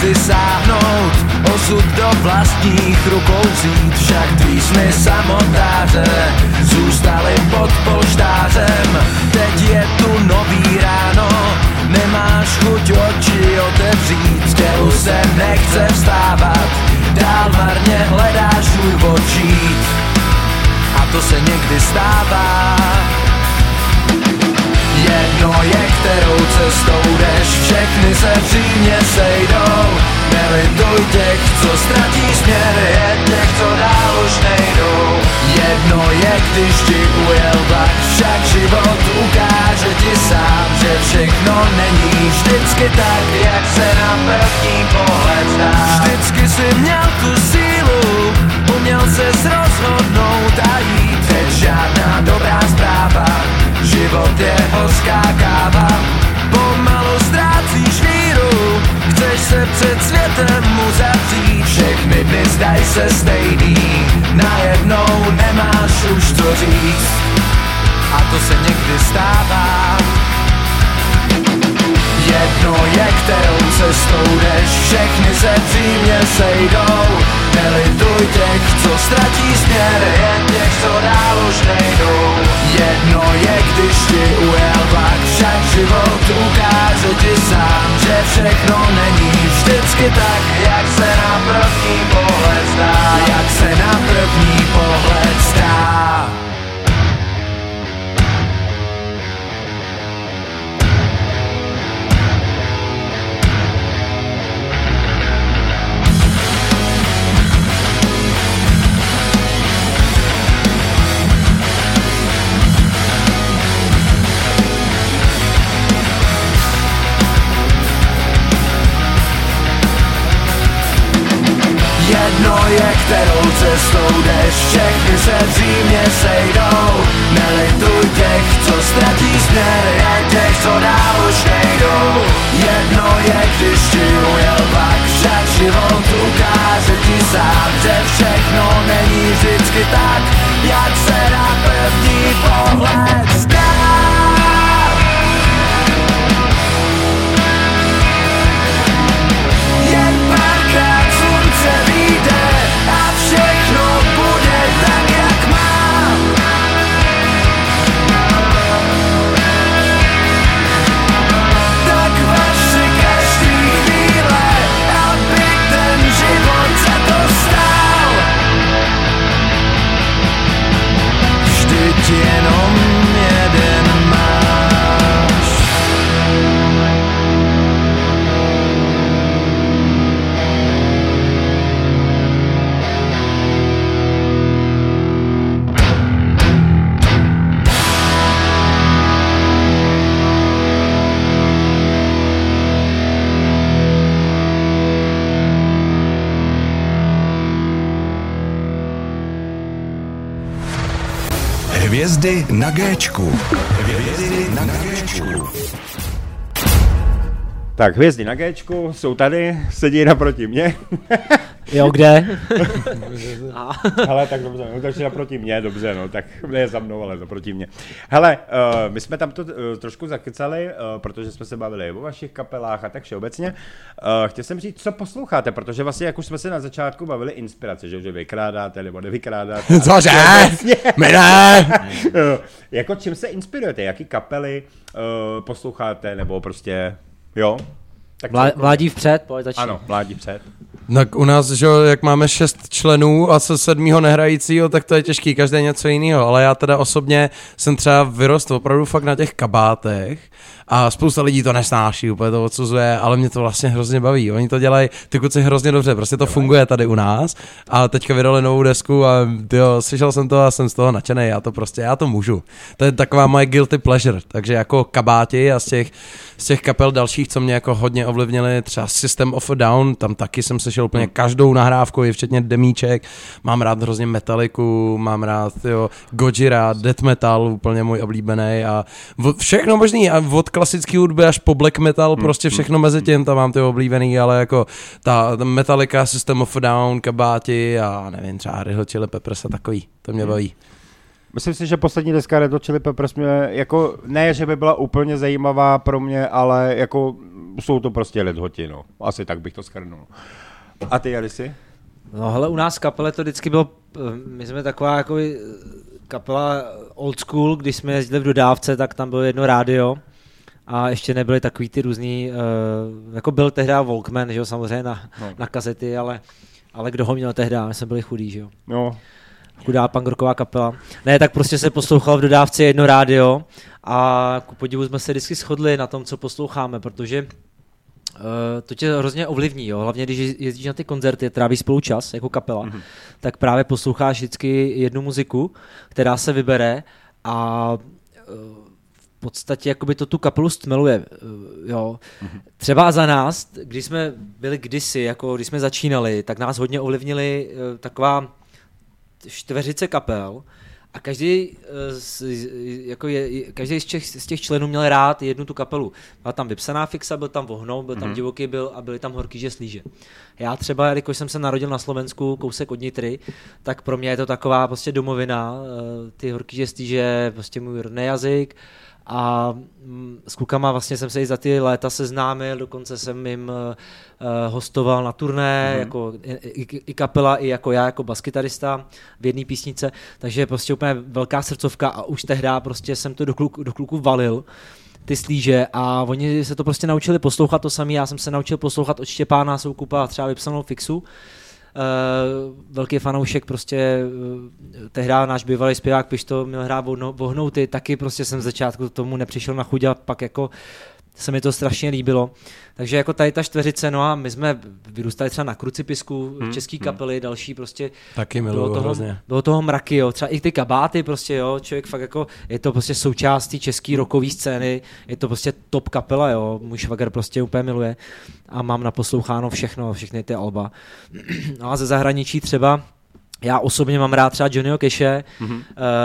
cesty sáhnout, osud do vlastních rukou vzít, však tvý sny samotáře zůstaly pod polštářem. Teď je tu nový ráno, nemáš chuť oči otevřít, z tělu se nechce vstávat, dál marně hledáš můj očích a to se někdy stává. Jedno je, kterou cestou jdeš, všechny se přímě sejdou. Nelituj těch, co ztratí směr, je těch, co dál už nejdou. Jedno je, když ti ujel vlak, však život ukáže ti sám, že všechno není vždycky tak, jak se na první pohled zdá. Vždycky si měl tu sílu, uměl se rozhodnout a jít, teď žádná zpráva, život je hořká káva, pomalu ztrácíš víru, chceš se před světem mu zavřít, všechny dny zdaj se stejný, najednou nemáš už co říct, a to se někdy stává. Jedno je, kterou cestou jdeš, všechny se přímě sejdou. Nelituj těch, co ztratí směr, jen těch, co dál už nejdou. Jedno je, když ti ujel vlak, však život ukáže ti sám, že všechno není vždycky tak, jak se na první pohled zdá. Jak se na první pohled zdá. Jedno je, kterou cestou jdeš, všechny se přímě sejdou. Nelituj těch, co ztratí směr, jen těch, co dál už nejdou. Jedno je, když ti ujel vlak, však život ukáže ti sám, že všechno není vždycky tak, jak se na první pohled zdá. Hvězdy na Géčku. Hvězdy na Géčku. Tak, hvězdy na Géčku jsou tady, sedí naproti mě. [laughs] Jo, kde? [laughs] [laughs] Hele, tak dobře, no, takže naproti mě, dobře, no, tak ne za mnou, ale naproti mě. Hele, uh, my jsme tam to uh, trošku zakecali, uh, protože jsme se bavili o vašich kapelách a tak všeobecně. Uh, chtěl jsem říct, co posloucháte, protože vlastně, jak už jsme se na začátku bavili, inspirace, že, že vykrádáte nebo nevykrádáte. [laughs] Cože? Všeobecně. My ne! Uh, jako čím se inspirujete, jaký kapely uh, posloucháte, nebo prostě, jo? Tak Vlá, co- vládí vpřed, pojď začni. Ano, mládí před. Tak u nás, že jak máme šest členů a se sedmýho nehrajícího, tak to je těžký, každý něco jiného, ale já teda osobně jsem třeba vyrost opravdu fakt na těch kabátech a spousta lidí to nesnáší, úplně to odsuzuje, ale mě to vlastně hrozně baví. Oni to dělají ty kluci hrozně dobře, prostě to funguje tady u nás a teďka vydali novou desku a jo, slyšel jsem to a jsem z toho nadšený, já to prostě, já to můžu. To je taková moje guilty pleasure, takže jako kabáti a z těch, z těch kapel dalších, co mě jako hodně ovlivnili, třeba System of a Down, tam taky jsem slyšel úplně každou nahrávku, i včetně demíček, mám rád hrozně Metaliku, mám rád jo, Gojira, Death Metal, úplně můj oblíbený a všechno možný, a od klasické hudby až po black metal, prostě všechno mezi tím, tam mám ty oblíbený, ale jako ta, ta Metallica, System of a Down, kabáti a nevím, třeba Red Hot Chili Peppers a takový, to mě baví. Myslím si, že poslední deska Red Hot Chili Peppers mě, jako, ne, že by byla úplně zajímavá pro mě, ale jako jsou to prostě ledhoti, no. Asi tak bych to schrnul. A ty, Jarisi? No hele, u nás v kapele to vždycky bylo, eh, my jsme taková jako kapela old school, když jsme jezdili v dodávce, tak tam bylo jedno rádio a ještě nebyly takový ty různý, uh, jako byl tehdy Walkman, že jo, samozřejmě na, no. na kazety, ale, ale kdo ho měl tehdy, my jsme byli chudí, že jo. No, chudá punkrocková kapela. Ne, tak prostě se poslouchal v dodávce jedno rádio a ku podivu jsme se vždycky shodli na tom, co posloucháme, protože uh, to tě hrozně ovlivní, jo? hlavně když jezdíš na ty koncerty, trávíš spolu čas jako kapela, mm-hmm. tak právě posloucháš vždycky jednu muziku, která se vybere a uh, v podstatě jakoby to tu kapelu stmeluje. uh, Jo. Mm-hmm. Třeba za nás, když jsme byli kdysi, jako když jsme začínali, tak nás hodně ovlivnili uh, taková čtveřice kapel a každý, eh, z, jako je, každý z, těch, z těch členů měl rád jednu tu kapelu. Byla tam vypsaná fixa, byl tam vohnou, byl tam mm-hmm. divoký byl a byli tam horký že slíže. Já třeba, jelikož jsem se narodil na Slovensku, kousek od Nitry, tak pro mě je to taková prostě domovina, eh, ty horký že slíže, prostě můj rodný jazyk, a mm, s klukama vlastně jsem se i za ty léta seznámil, dokonce jsem jim uh, hostoval na turné, mm-hmm. jako i, i, kapela, i jako já, jako baskytarista v jedné písnice, takže prostě úplně velká srdcovka a už tehdy prostě jsem to do, kluk, do kluku valil ty slíže. A oni se to prostě naučili poslouchat to samý, já jsem se naučil poslouchat od Štěpána Soukupa třeba vypsanou fixu, velký fanoušek prostě uh, tehdy náš bývalý zpěvák Pišto měl hrát vohnouty, taky prostě jsem z začátku tomu nepřišel na chuť a pak jako se mi to strašně líbilo. Takže jako tady ta čtveřice, no a my jsme vyrůstali třeba na Krucipisku, hmm, český hmm. kapely, další prostě. Taky miluju bylo toho, hrozně. Bylo toho mraky, jo. Třeba i ty kabáty prostě, jo. Člověk fakt jako, je to prostě součástí české rokové scény, je to prostě top kapela, jo. Můj švagr prostě úplně miluje a mám naposloucháno všechno, všechny ty alba. [clears throat] No a ze zahraničí třeba já osobně mám rád třeba Johnnyho Cache, mm-hmm. uh,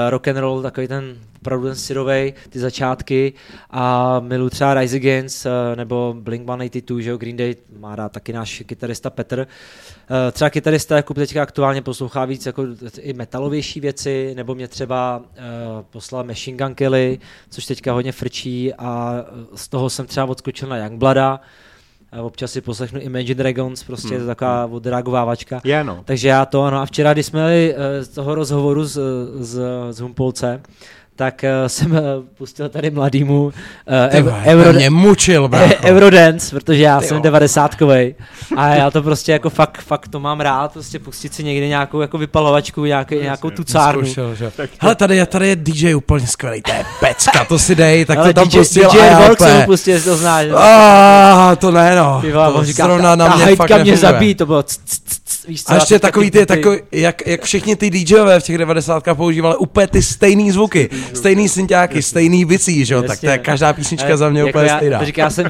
rock and roll, takový ten opravdu ten syrovej, ty začátky a miluji třeba Rise Against uh, nebo Blink-182, že jo, Green Day má rád taky náš kytarista Petr. Uh, třeba kytarista jako teďka aktuálně poslouchá víc jako i metalovější věci, nebo mě třeba uh, poslal Machine Gun Kelly, což teďka hodně frčí a z toho jsem třeba odskočil na Youngblada, občas si poslechnu Imagine Dragons, prostě hmm. je to taková hmm. odreagovávačka. Je, no. Takže já to, ano. A včera, když jsme měli z toho rozhovoru z, z, z Humpolce, tak uh, [laughs] jsem uh, pustil tady mladýmu uh, ev, Euro, mě mučil, [laughs] Eurodance, protože já Ty jsem devadesátkovej a [laughs] já to prostě jako fakt, fakt to mám rád, prostě pustit si někdy nějakou jako vypalovačku, nějaký, nějakou tucárnu. Zkoušel, že? Hele, tady je, tady je DJ úplně skvělý, to je pecka, to si dej, tak Ale to tam DJ, pustil DJ a já Volk úplně... jsem pustil, to znáš. Ah, to ne no, Ty vole, to říká, zrovna ta, na mě fakt mě zabíjí, to bylo c, c, c, víš co, A ještě takový ty, takový, jak, jak všichni ty DJové v těch 90 používali úplně ty stejný zvuky, stejný synťáky, stejný bicí, že jo, tak to je každá písnička za mě jako úplně já, stejná. To říká, já jsem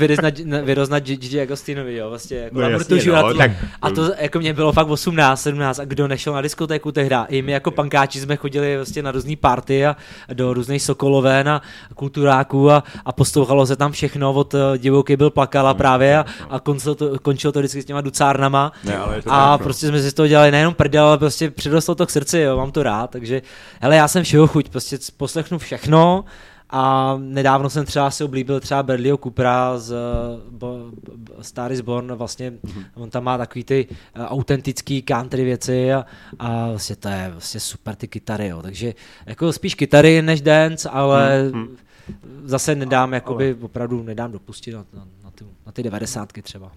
vyrost na, Gigi [laughs] Agostinovi, jo, vlastně, jako No na jasně, no, na tak- a to jako mě bylo fakt 18, 17 a kdo nešel na diskotéku tehda, i my jako pankáči jsme chodili vlastně na různé party a do různých sokoloven a kulturáků a, a poslouchalo se tam všechno, od uh, divoký byl plakala právě a, a končilo to, končilo to vždycky s těma ducárnama. Ne, ale je to a tak, no. Prostě jsme si z toho dělali nejenom prdel, ale prostě přirostlo to k srdci, jo, mám to rád, takže hele, já jsem všeho chuť, prostě poslechnu všechno, a nedávno jsem třeba si oblíbil třeba Berlio Coopera z bo, bo, Star is Born, vlastně mm-hmm. on tam má takový ty uh, autentický country věci a, a vlastně to je vlastně super ty kytary, jo. takže jako spíš kytary než dance, ale mm-hmm. zase nedám, jakoby opravdu nedám dopustit na, na, na, ty, na ty devadesátky třeba.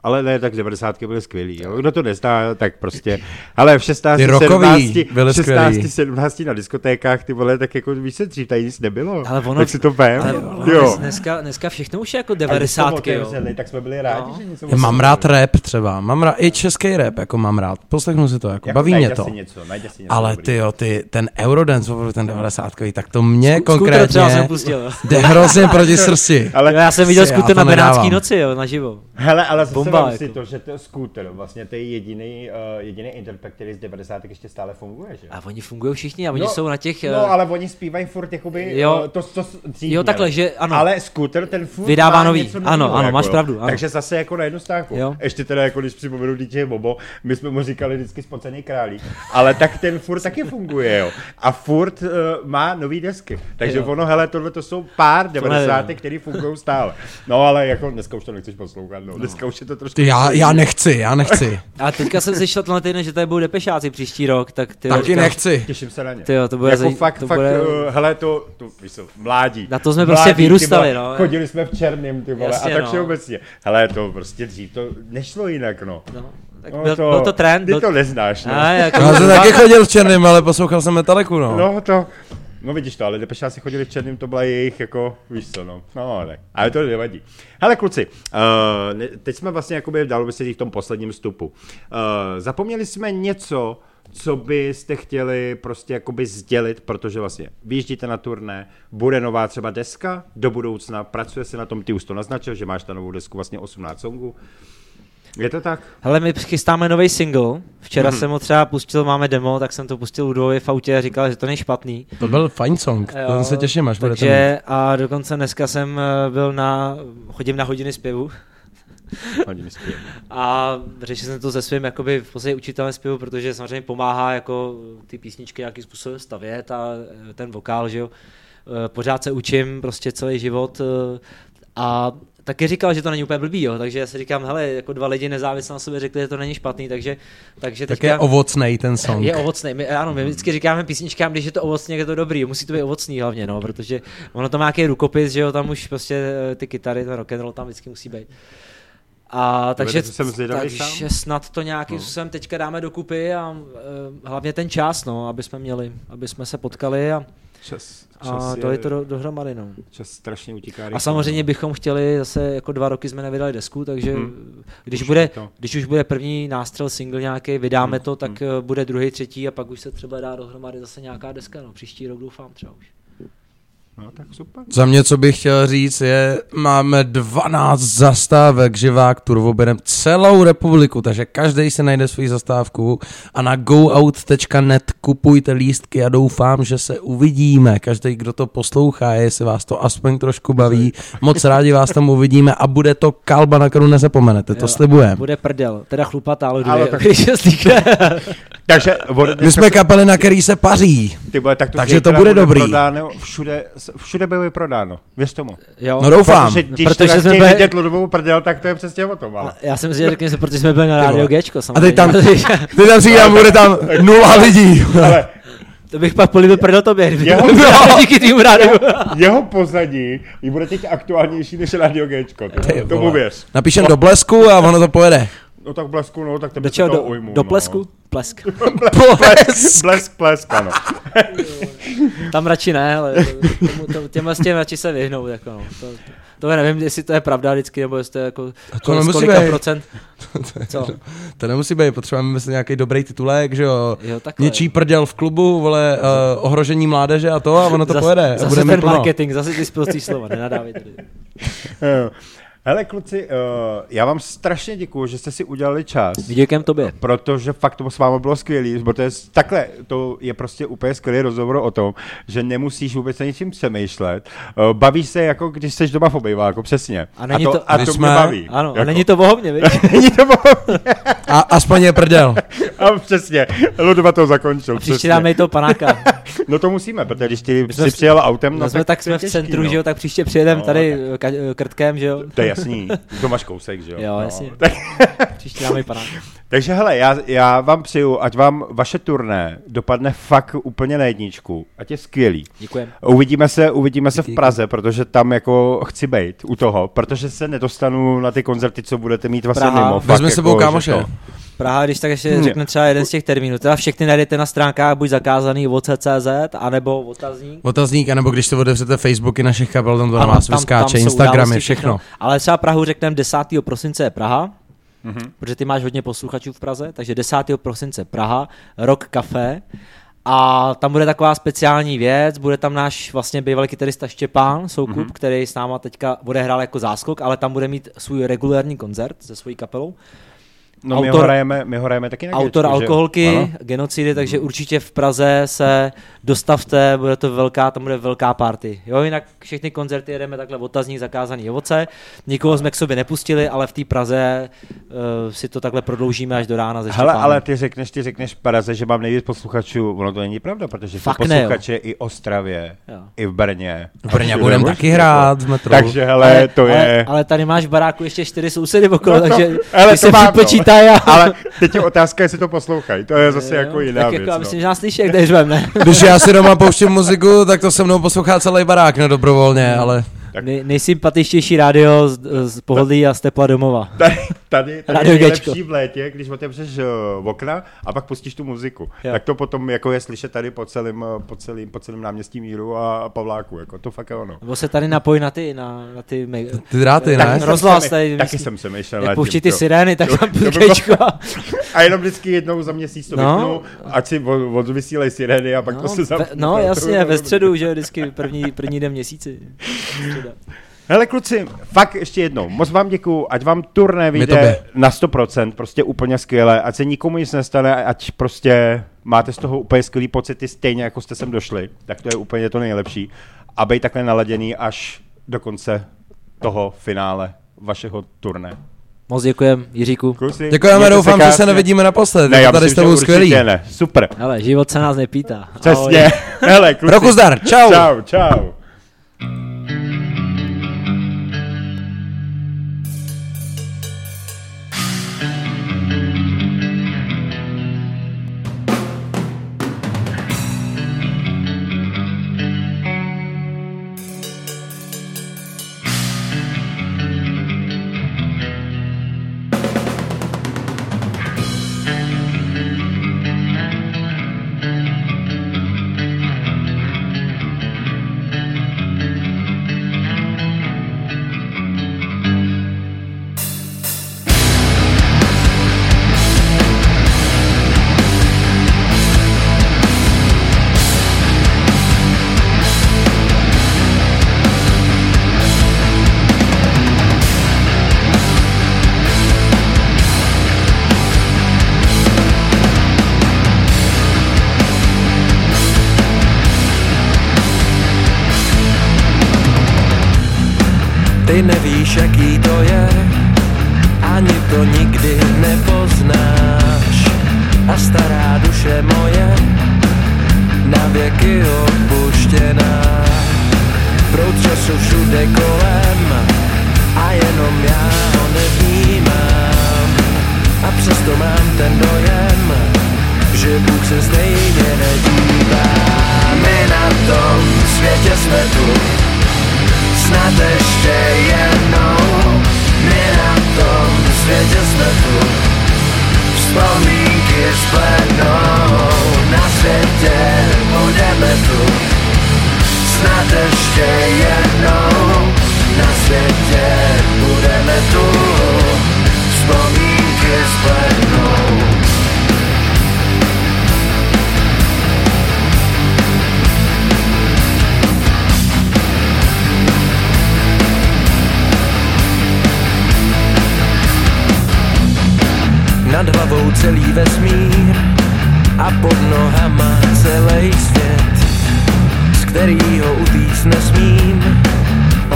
Ale ne, tak 90. byly skvělý. Jo. Kdo to nezná, tak prostě. Ale v 16, Ty rockový 17, byly 16, skvělý. 17 na diskotékách, ty vole, tak jako víš se dřív, tady nic nebylo. Ale ono, tak si to vem. ale ono jo. dneska, dneska všechno už je jako A když to devadesátky, jo. otevřeli, tak jsme byli rádi, No. že něco Já mám rád rap třeba, mám rád i český rap, jako mám rád, poslechnu si to, jako, Jako baví mě to. Si něco, něco Ale ty jo, ty, ten Eurodance, opravdu ten 90 tak to mě třeba jsem konkrétně pustil. jde hrozně proti srdci. Ale, já jsem viděl skuter na Benátský noci, jo, naživo. hele, ale bomba. si Jako. to, že to scooter, vlastně to je jediný, uh, jediný interpret, který z 90. ještě stále funguje, že? A oni fungují všichni a oni jsou na těch... eh, No, ale oni zpívají furt jakoby Jo. jo, to, to, dřív Jo, takhle, měli. že ano. Ale scooter ten furt Vydává nový. něco Ano, novýho, ano, máš jo. pravdu, ano. Takže zase jako na jednu stávku. Jo. Ještě teda jako když připomenu DJ Bobo, my jsme mu říkali vždycky spocený králík, ale tak ten furt taky funguje, jo. A furt uh, má nový desky. Takže Jo. ono, hele, tohle to jsou pár nevím, 90. no. který fungují stále. No ale jako dneska už to nechceš poslouchat, no. Dneska už je to trošku... Ty, já, já nechci, já nechci. [laughs] A teďka jsem slyšel tenhle týden, že tady budou depešáci příští rok, tak ty Taky nechci. Těším se na ně. Tyjo, to bude jako zaj- fakt, to fakt, bude- uh, hele, to, to víš co, mládí. Na to jsme prostě ty vyrůstali, vole, no. Chodili jsme v černém, ty vole, Jasně, a tak no. všeobecně. Hele, to prostě dřív, to nešlo jinak, no. No, tak no byl, byl to trend. Ty Byl... to neznáš, no. A, jako, Já jsem taky chodil v černém, ale poslouchal jsem Metaliku, no. No to, no vidíš to, ale Depešáci chodili v černém, to byla jejich jako, víš co, no. No tak, ale to nevadí. Hele kluci, uh, ne- teď jsme vlastně jakoby, dalo by se v tom posledním stupu. Uh, zapomněli jsme něco, co byste chtěli prostě jakoby sdělit, protože vlastně vyjíždíte na turné, bude nová třeba deska do budoucna, pracuje se na tom, ty už to naznačil, že máš ta novou desku vlastně 18 songů. Je to tak? Hele, my chystáme nový single. Včera Mhm. jsem ho třeba pustil, máme demo, tak jsem to pustil Ludovi v autě a říkal, že to není špatný. To byl fajn song, to se těším, až. Takže a dokonce dneska jsem eh, byl na, chodím na hodiny zpěvu [laughs] Hodiny zpěv. a řešil jsem to se svým jakoby v podstatě učitelem zpěvu, protože samozřejmě pomáhá jako ty písničky nějakým způsobem stavět a eh, ten vokál, že jo. Eh, Pořád se učím prostě celý život a taky říkal, že to není úplně blbý, jo, takže já si říkám, hele, jako dva lidi nezávisle na sobě řekli, že to není špatný, takže, takže Tak teďka- je ovocnej ten song. je ovocný. My, ano, my vždycky říkáme písničkám, když je to ovocný, je to dobrý. Musí to být ovocný hlavně, no, protože ono to má nějaký rukopis, že jo, tam už prostě eh, ty kytary, ten rock and roll tam vždycky musí být. A takže, jsem takže sám. snad to nějakým způsobem teďka dáme dokupy a uh, hlavně ten čas, no, aby jsme měli, aby jsme se potkali a, Čas, a čas to je to do, dohromady, no. Čas strašně utíká A samozřejmě no. bychom chtěli, zase jako dva roky jsme nevydali desku, takže Hmm. když, Už bude, je to. když už bude první nástřel single nějaký, vydáme Hmm, to, tak eh, bude druhý, třetí a pak už se třeba dá dohromady zase nějaká deska, no příští rok doufám třeba už. No tak super. Za mě, co bych chtěl říct, je, máme 12 zastávek živák turbo, berem celou republiku, takže každý se najde svou zastávku a na goout.net kupujte lístky a doufám, že se uvidíme. Každý, kdo to poslouchá, jestli vás to aspoň trošku baví, moc rádi vás tam uvidíme a bude to kalba, na kterou nezapomenete, to Jo, slibujem. Bude prdel, teda chlupatá, ale Ale [laughs] tak- když. [laughs] Takže ode My jsme kapely, na který se paří. Ty vole, tak to Takže to bude dobrý. Prodáno, všude, všude bylo vyprodáno, věř tomu. Jo. No doufám. Protože když Protože jsme byli- vidět ludovou prdel, tak to je přesně o tom, ale. Já jsem si řekl, že protože jsme byli na rádio Gčko, A teď tam, [laughs] teď tam říkám, bude tam nula lidí. ale to bych pak políbil prdel tobě, kdyby to bylo [laughs] díky týmu rádiu. jeho pozadí jí bude teď aktuálnější než Radio Gčko, ty, Ty tomu věř. Napíšem do blesku a ono to pojede. No tak blesku, no, tak tebe Do se čeho? toho Do, ujmu, do no. plesku? Plesk. [laughs] Blesk, blesk, blesk, ano. [laughs] Tam radši ne, ale tomu, to, těmhle s těm radši se vyhnout. Jako no. to, to, to nevím, jestli to je pravda vždycky, nebo jestli to je jako to nemusí z kolika být. procent. [laughs] Co? To nemusí být, potřebujeme myslím nějaký dobrý titulek, že jo. Jo, takhle. Něčí prděl v klubu, vole, uh, ohrožení mládeže a to a ono to Zas- pojede. a Zase ten plno. marketing, zase ty sprostý slova, nenadávej tady. Hele kluci, uh, já vám strašně děkuju, že jste si udělali čas. Díkem tobě. Protože fakt to s vámi bylo skvělý, protože takhle, to je prostě úplně skvělý rozhovor o tom, že nemusíš vůbec na ničím přemýšlet. Uh, bavíš se jako když jsi doma v obejváku, přesně. A není a to, to- a to jsme- mě baví. Ano, a jako. není to bohovně, víš? [laughs] není to baví. A aspoň je prdel. [laughs] A přesně, Ludova to zakončil. Příště přesně. dáme i toho panáka. [laughs] No to musíme, protože když ty jsi přijel autem, No, no jsme tak jsme v těžký, centru, no. že jo, tak příště přijedeme No, tady krtkem, že jo. To je jasný, to máš kousek, že jo? Jo, no. jasně. Tak, Příště dáme i panáka. [laughs] takže hele, já, já vám přeju, ať vám vaše turné dopadne fakt úplně na jedničku, ať je skvělý. Děkujem. Uvidíme se, uvidíme se v. Praze, protože tam jako chci být u toho, protože se nedostanu na ty koncerty, co budete mít vlastně mimo. Vezme sebou jako, že kámoše. to- Praha, když tak ještě řekne třeba jeden z těch termínů. Teda všechny najdete na stránkách buď zakázaný OC.cz, anebo otazník. Otazník, anebo když to otevřete Facebooky našich kapel, tam to na vás vyskáče, Instagramy, všechno. Ale třeba Prahu řekneme 10. prosince je Praha, Mhm. protože ty máš hodně posluchačů v Praze, takže 10. prosince Praha, Rock Café A tam bude taková speciální věc, bude tam náš vlastně bývalý kytarista Štěpán Soukup, mm-hmm. který s náma teďka bude hrát jako záskok, ale tam bude mít svůj regulární koncert se svojí kapelou. No my ho Autor- hrajeme, my ho hrajeme taky na Autor Gčku, že? alkoholky, Ano. genocidy, takže určitě v Praze se dostavte, bude to velká, tam bude velká party. Jo, jinak všechny koncerty jedeme takhle otazník zakázaný ovoce. Nikoho jsme k sobě nepustili, ale v té Praze uh, si to takhle prodloužíme až do rána ze Hele, ale ty řekneš, ty řekneš v Praze, že mám nejvíc posluchačů, ono to není pravda, protože jsou Fakt ne, jo. posluchače i v Ostravě, Jo. i v Brně. V Brně budeme taky hrát v metru. Takže hele, to ale, je... ale tady máš v baráku ještě čtyři sousedy okolo, No to- takže ty to se mám, a... Ale teď je otázka, jestli to poslouchají, to je zase jako jiná tak věc. jako, no. myslím, že nás slyší, jak ne? Když já si doma pouštím muziku, tak to se mnou poslouchá celý barák nedobrovolně, ale Nej, nejsympatičtější rádio z, z pohodlí a z tepla domova. Tady, [laughs] tady, tady je nejlepší v létě, když otevřeš uh, okna a pak pustíš tu muziku. Jo. Tak to potom jako je slyšet tady po celém, uh, po celém, po celém náměstí Míru a Pavláku, jako to fakt je ono. Nebo se tady napoj na ty, na, na ty... Me- ty dráty, Tak ne? roz- rozhlas jsem- tady Taky jsem se myšlel Jak nad pouští tím, ty sirény, tak tam půjčko. [laughs] A jenom vždycky jednou za měsíc to No. ať si od- odvysílej sirény a pak to No, se zapne. no [laughs] jasně, ve středu, že vždycky první, první den měsíci. Středa. [laughs] Hele kluci, fakt ještě jednou, moc vám děkuju, ať vám turné vyjde na 100%, prostě úplně skvěle, ať se nikomu nic nestane, ať prostě máte z toho úplně skvělý pocity, stejně jako jste sem došli, tak to je úplně to nejlepší. A být takhle naladěný až do konce toho finále vašeho turné. Moc děkujem, Jiříku. Kluci, Děkujeme, doufám, že krásně. se nevidíme naposled. Ne, já tady myslím, s tebou že určitě skvělý. ne. Super. Hele, život se nás nepítá. Přesně. Ahoj. [laughs] Hele, kluci. Roku zdar, čau. Čau, čau. Nevíš, jaký to je, ani to nikdy nepoznáš. A stará duše moje, na věky opuštěná. Proud času všude kolem, a jenom já ho nevnímám. A přesto mám ten dojem, že Bůh se stejně nedívá. My na tom světě jsme tu, snad ještě jednou. My na tom světě jsme tu. Vzpomínky splednou Na světě budeme tu. Snad ještě jednou. Na světě budeme tu Nad hlavou celý vesmír a pod nohama celý svět, z kterýho utíct nesmím,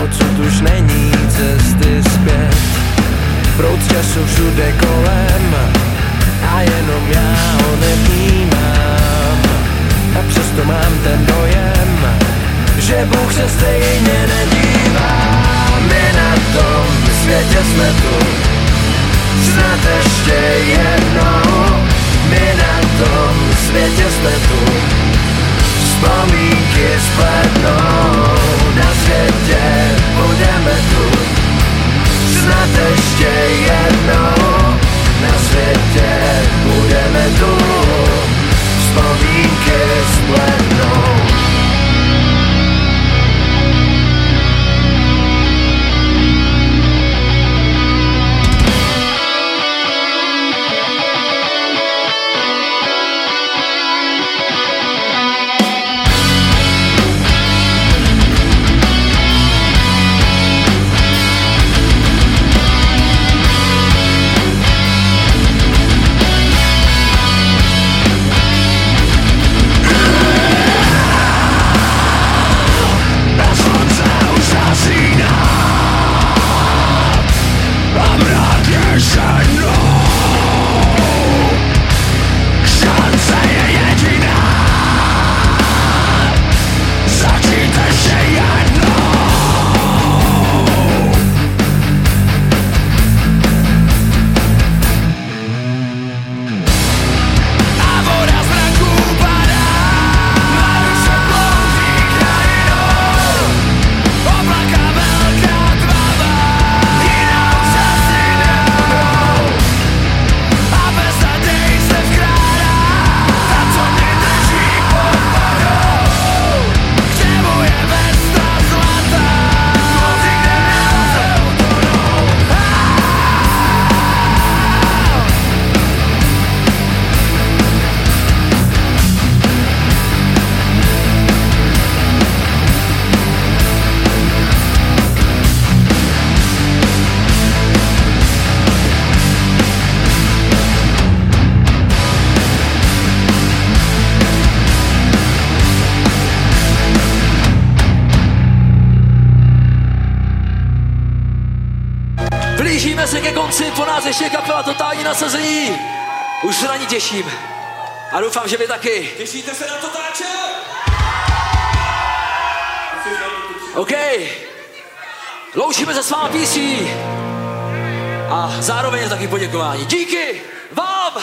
odsud už není cesty zpět. Proud času všude kolem a jenom já ho nevnímám. A přesto mám ten dojem, že Bůh se stejně nedívá. My na tom světě jsme tu, snad ještě jednou My na tom světě jsme tu. Vzpomínky spletnou Na světě budeme tu. Snad ještě jednou Na světě budeme tu. Vzpomínky spletnou že vy taky. Těšíte se na to táče? OK. Loučíme se s vámi písí. A zároveň taky poděkování. Díky vám!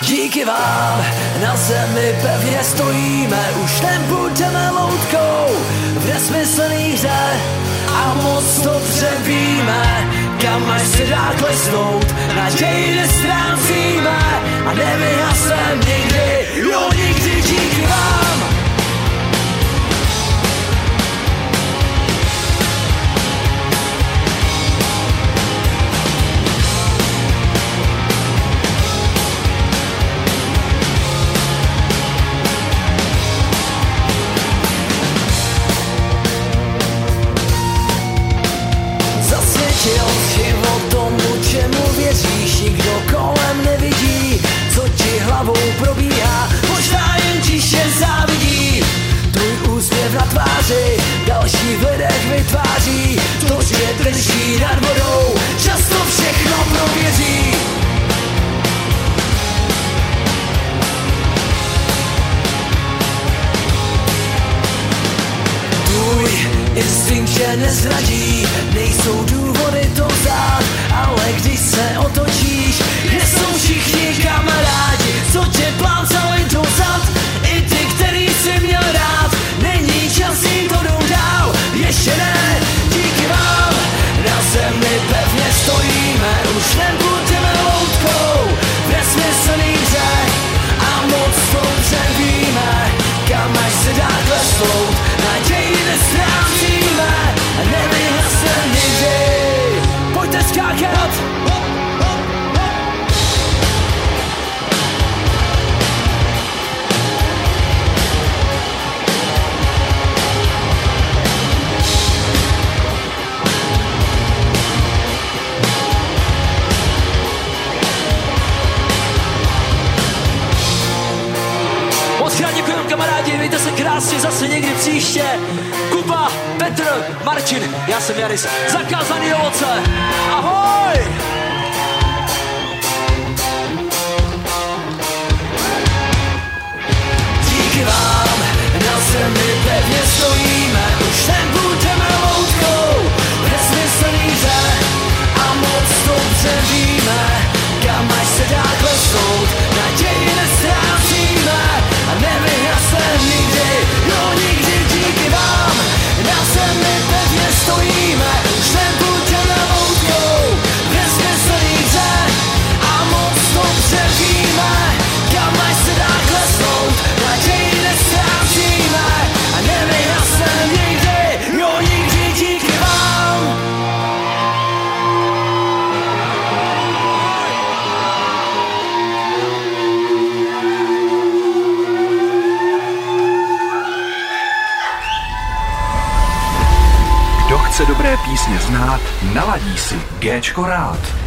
Díky vám, na zemi pevně stojíme, už nebudeme loutkou v nesmyslný hře a moc dobře víme, kam až se dá klesnout, naději nestrácíme a nevyhasem nikdy, jo nikdy díky vám. Čemu věříš Nikdo kolem nevidí, co ti hlavou probíhá Možná jen tiše závidí. Tvůj úsměv na tváři Další v vytváří To tě drží nad vodou instinkt tě nezradí Nejsou důvody to vzdát Ale když se otočíš Kde jsou všichni kamarádi? Co tě plácali dozad? I ty, který jsi měl rád Není čas jim to dál. Ještě ne, díky vám Na zemi pevně stojíme Už nebudeme loutkou V nesmyslný hře. A moc dobře víme Kam až se dá klesnout nestrácíme A nevyhasne nikdy Pojďte skákat Moc kamarádi, mějte se krásně zase někdy příště. Kuba, Petr, Martin, já jsem Jaris, zakázaný ovoce. Ahoj! Písně znát, naladí si Géčko rád.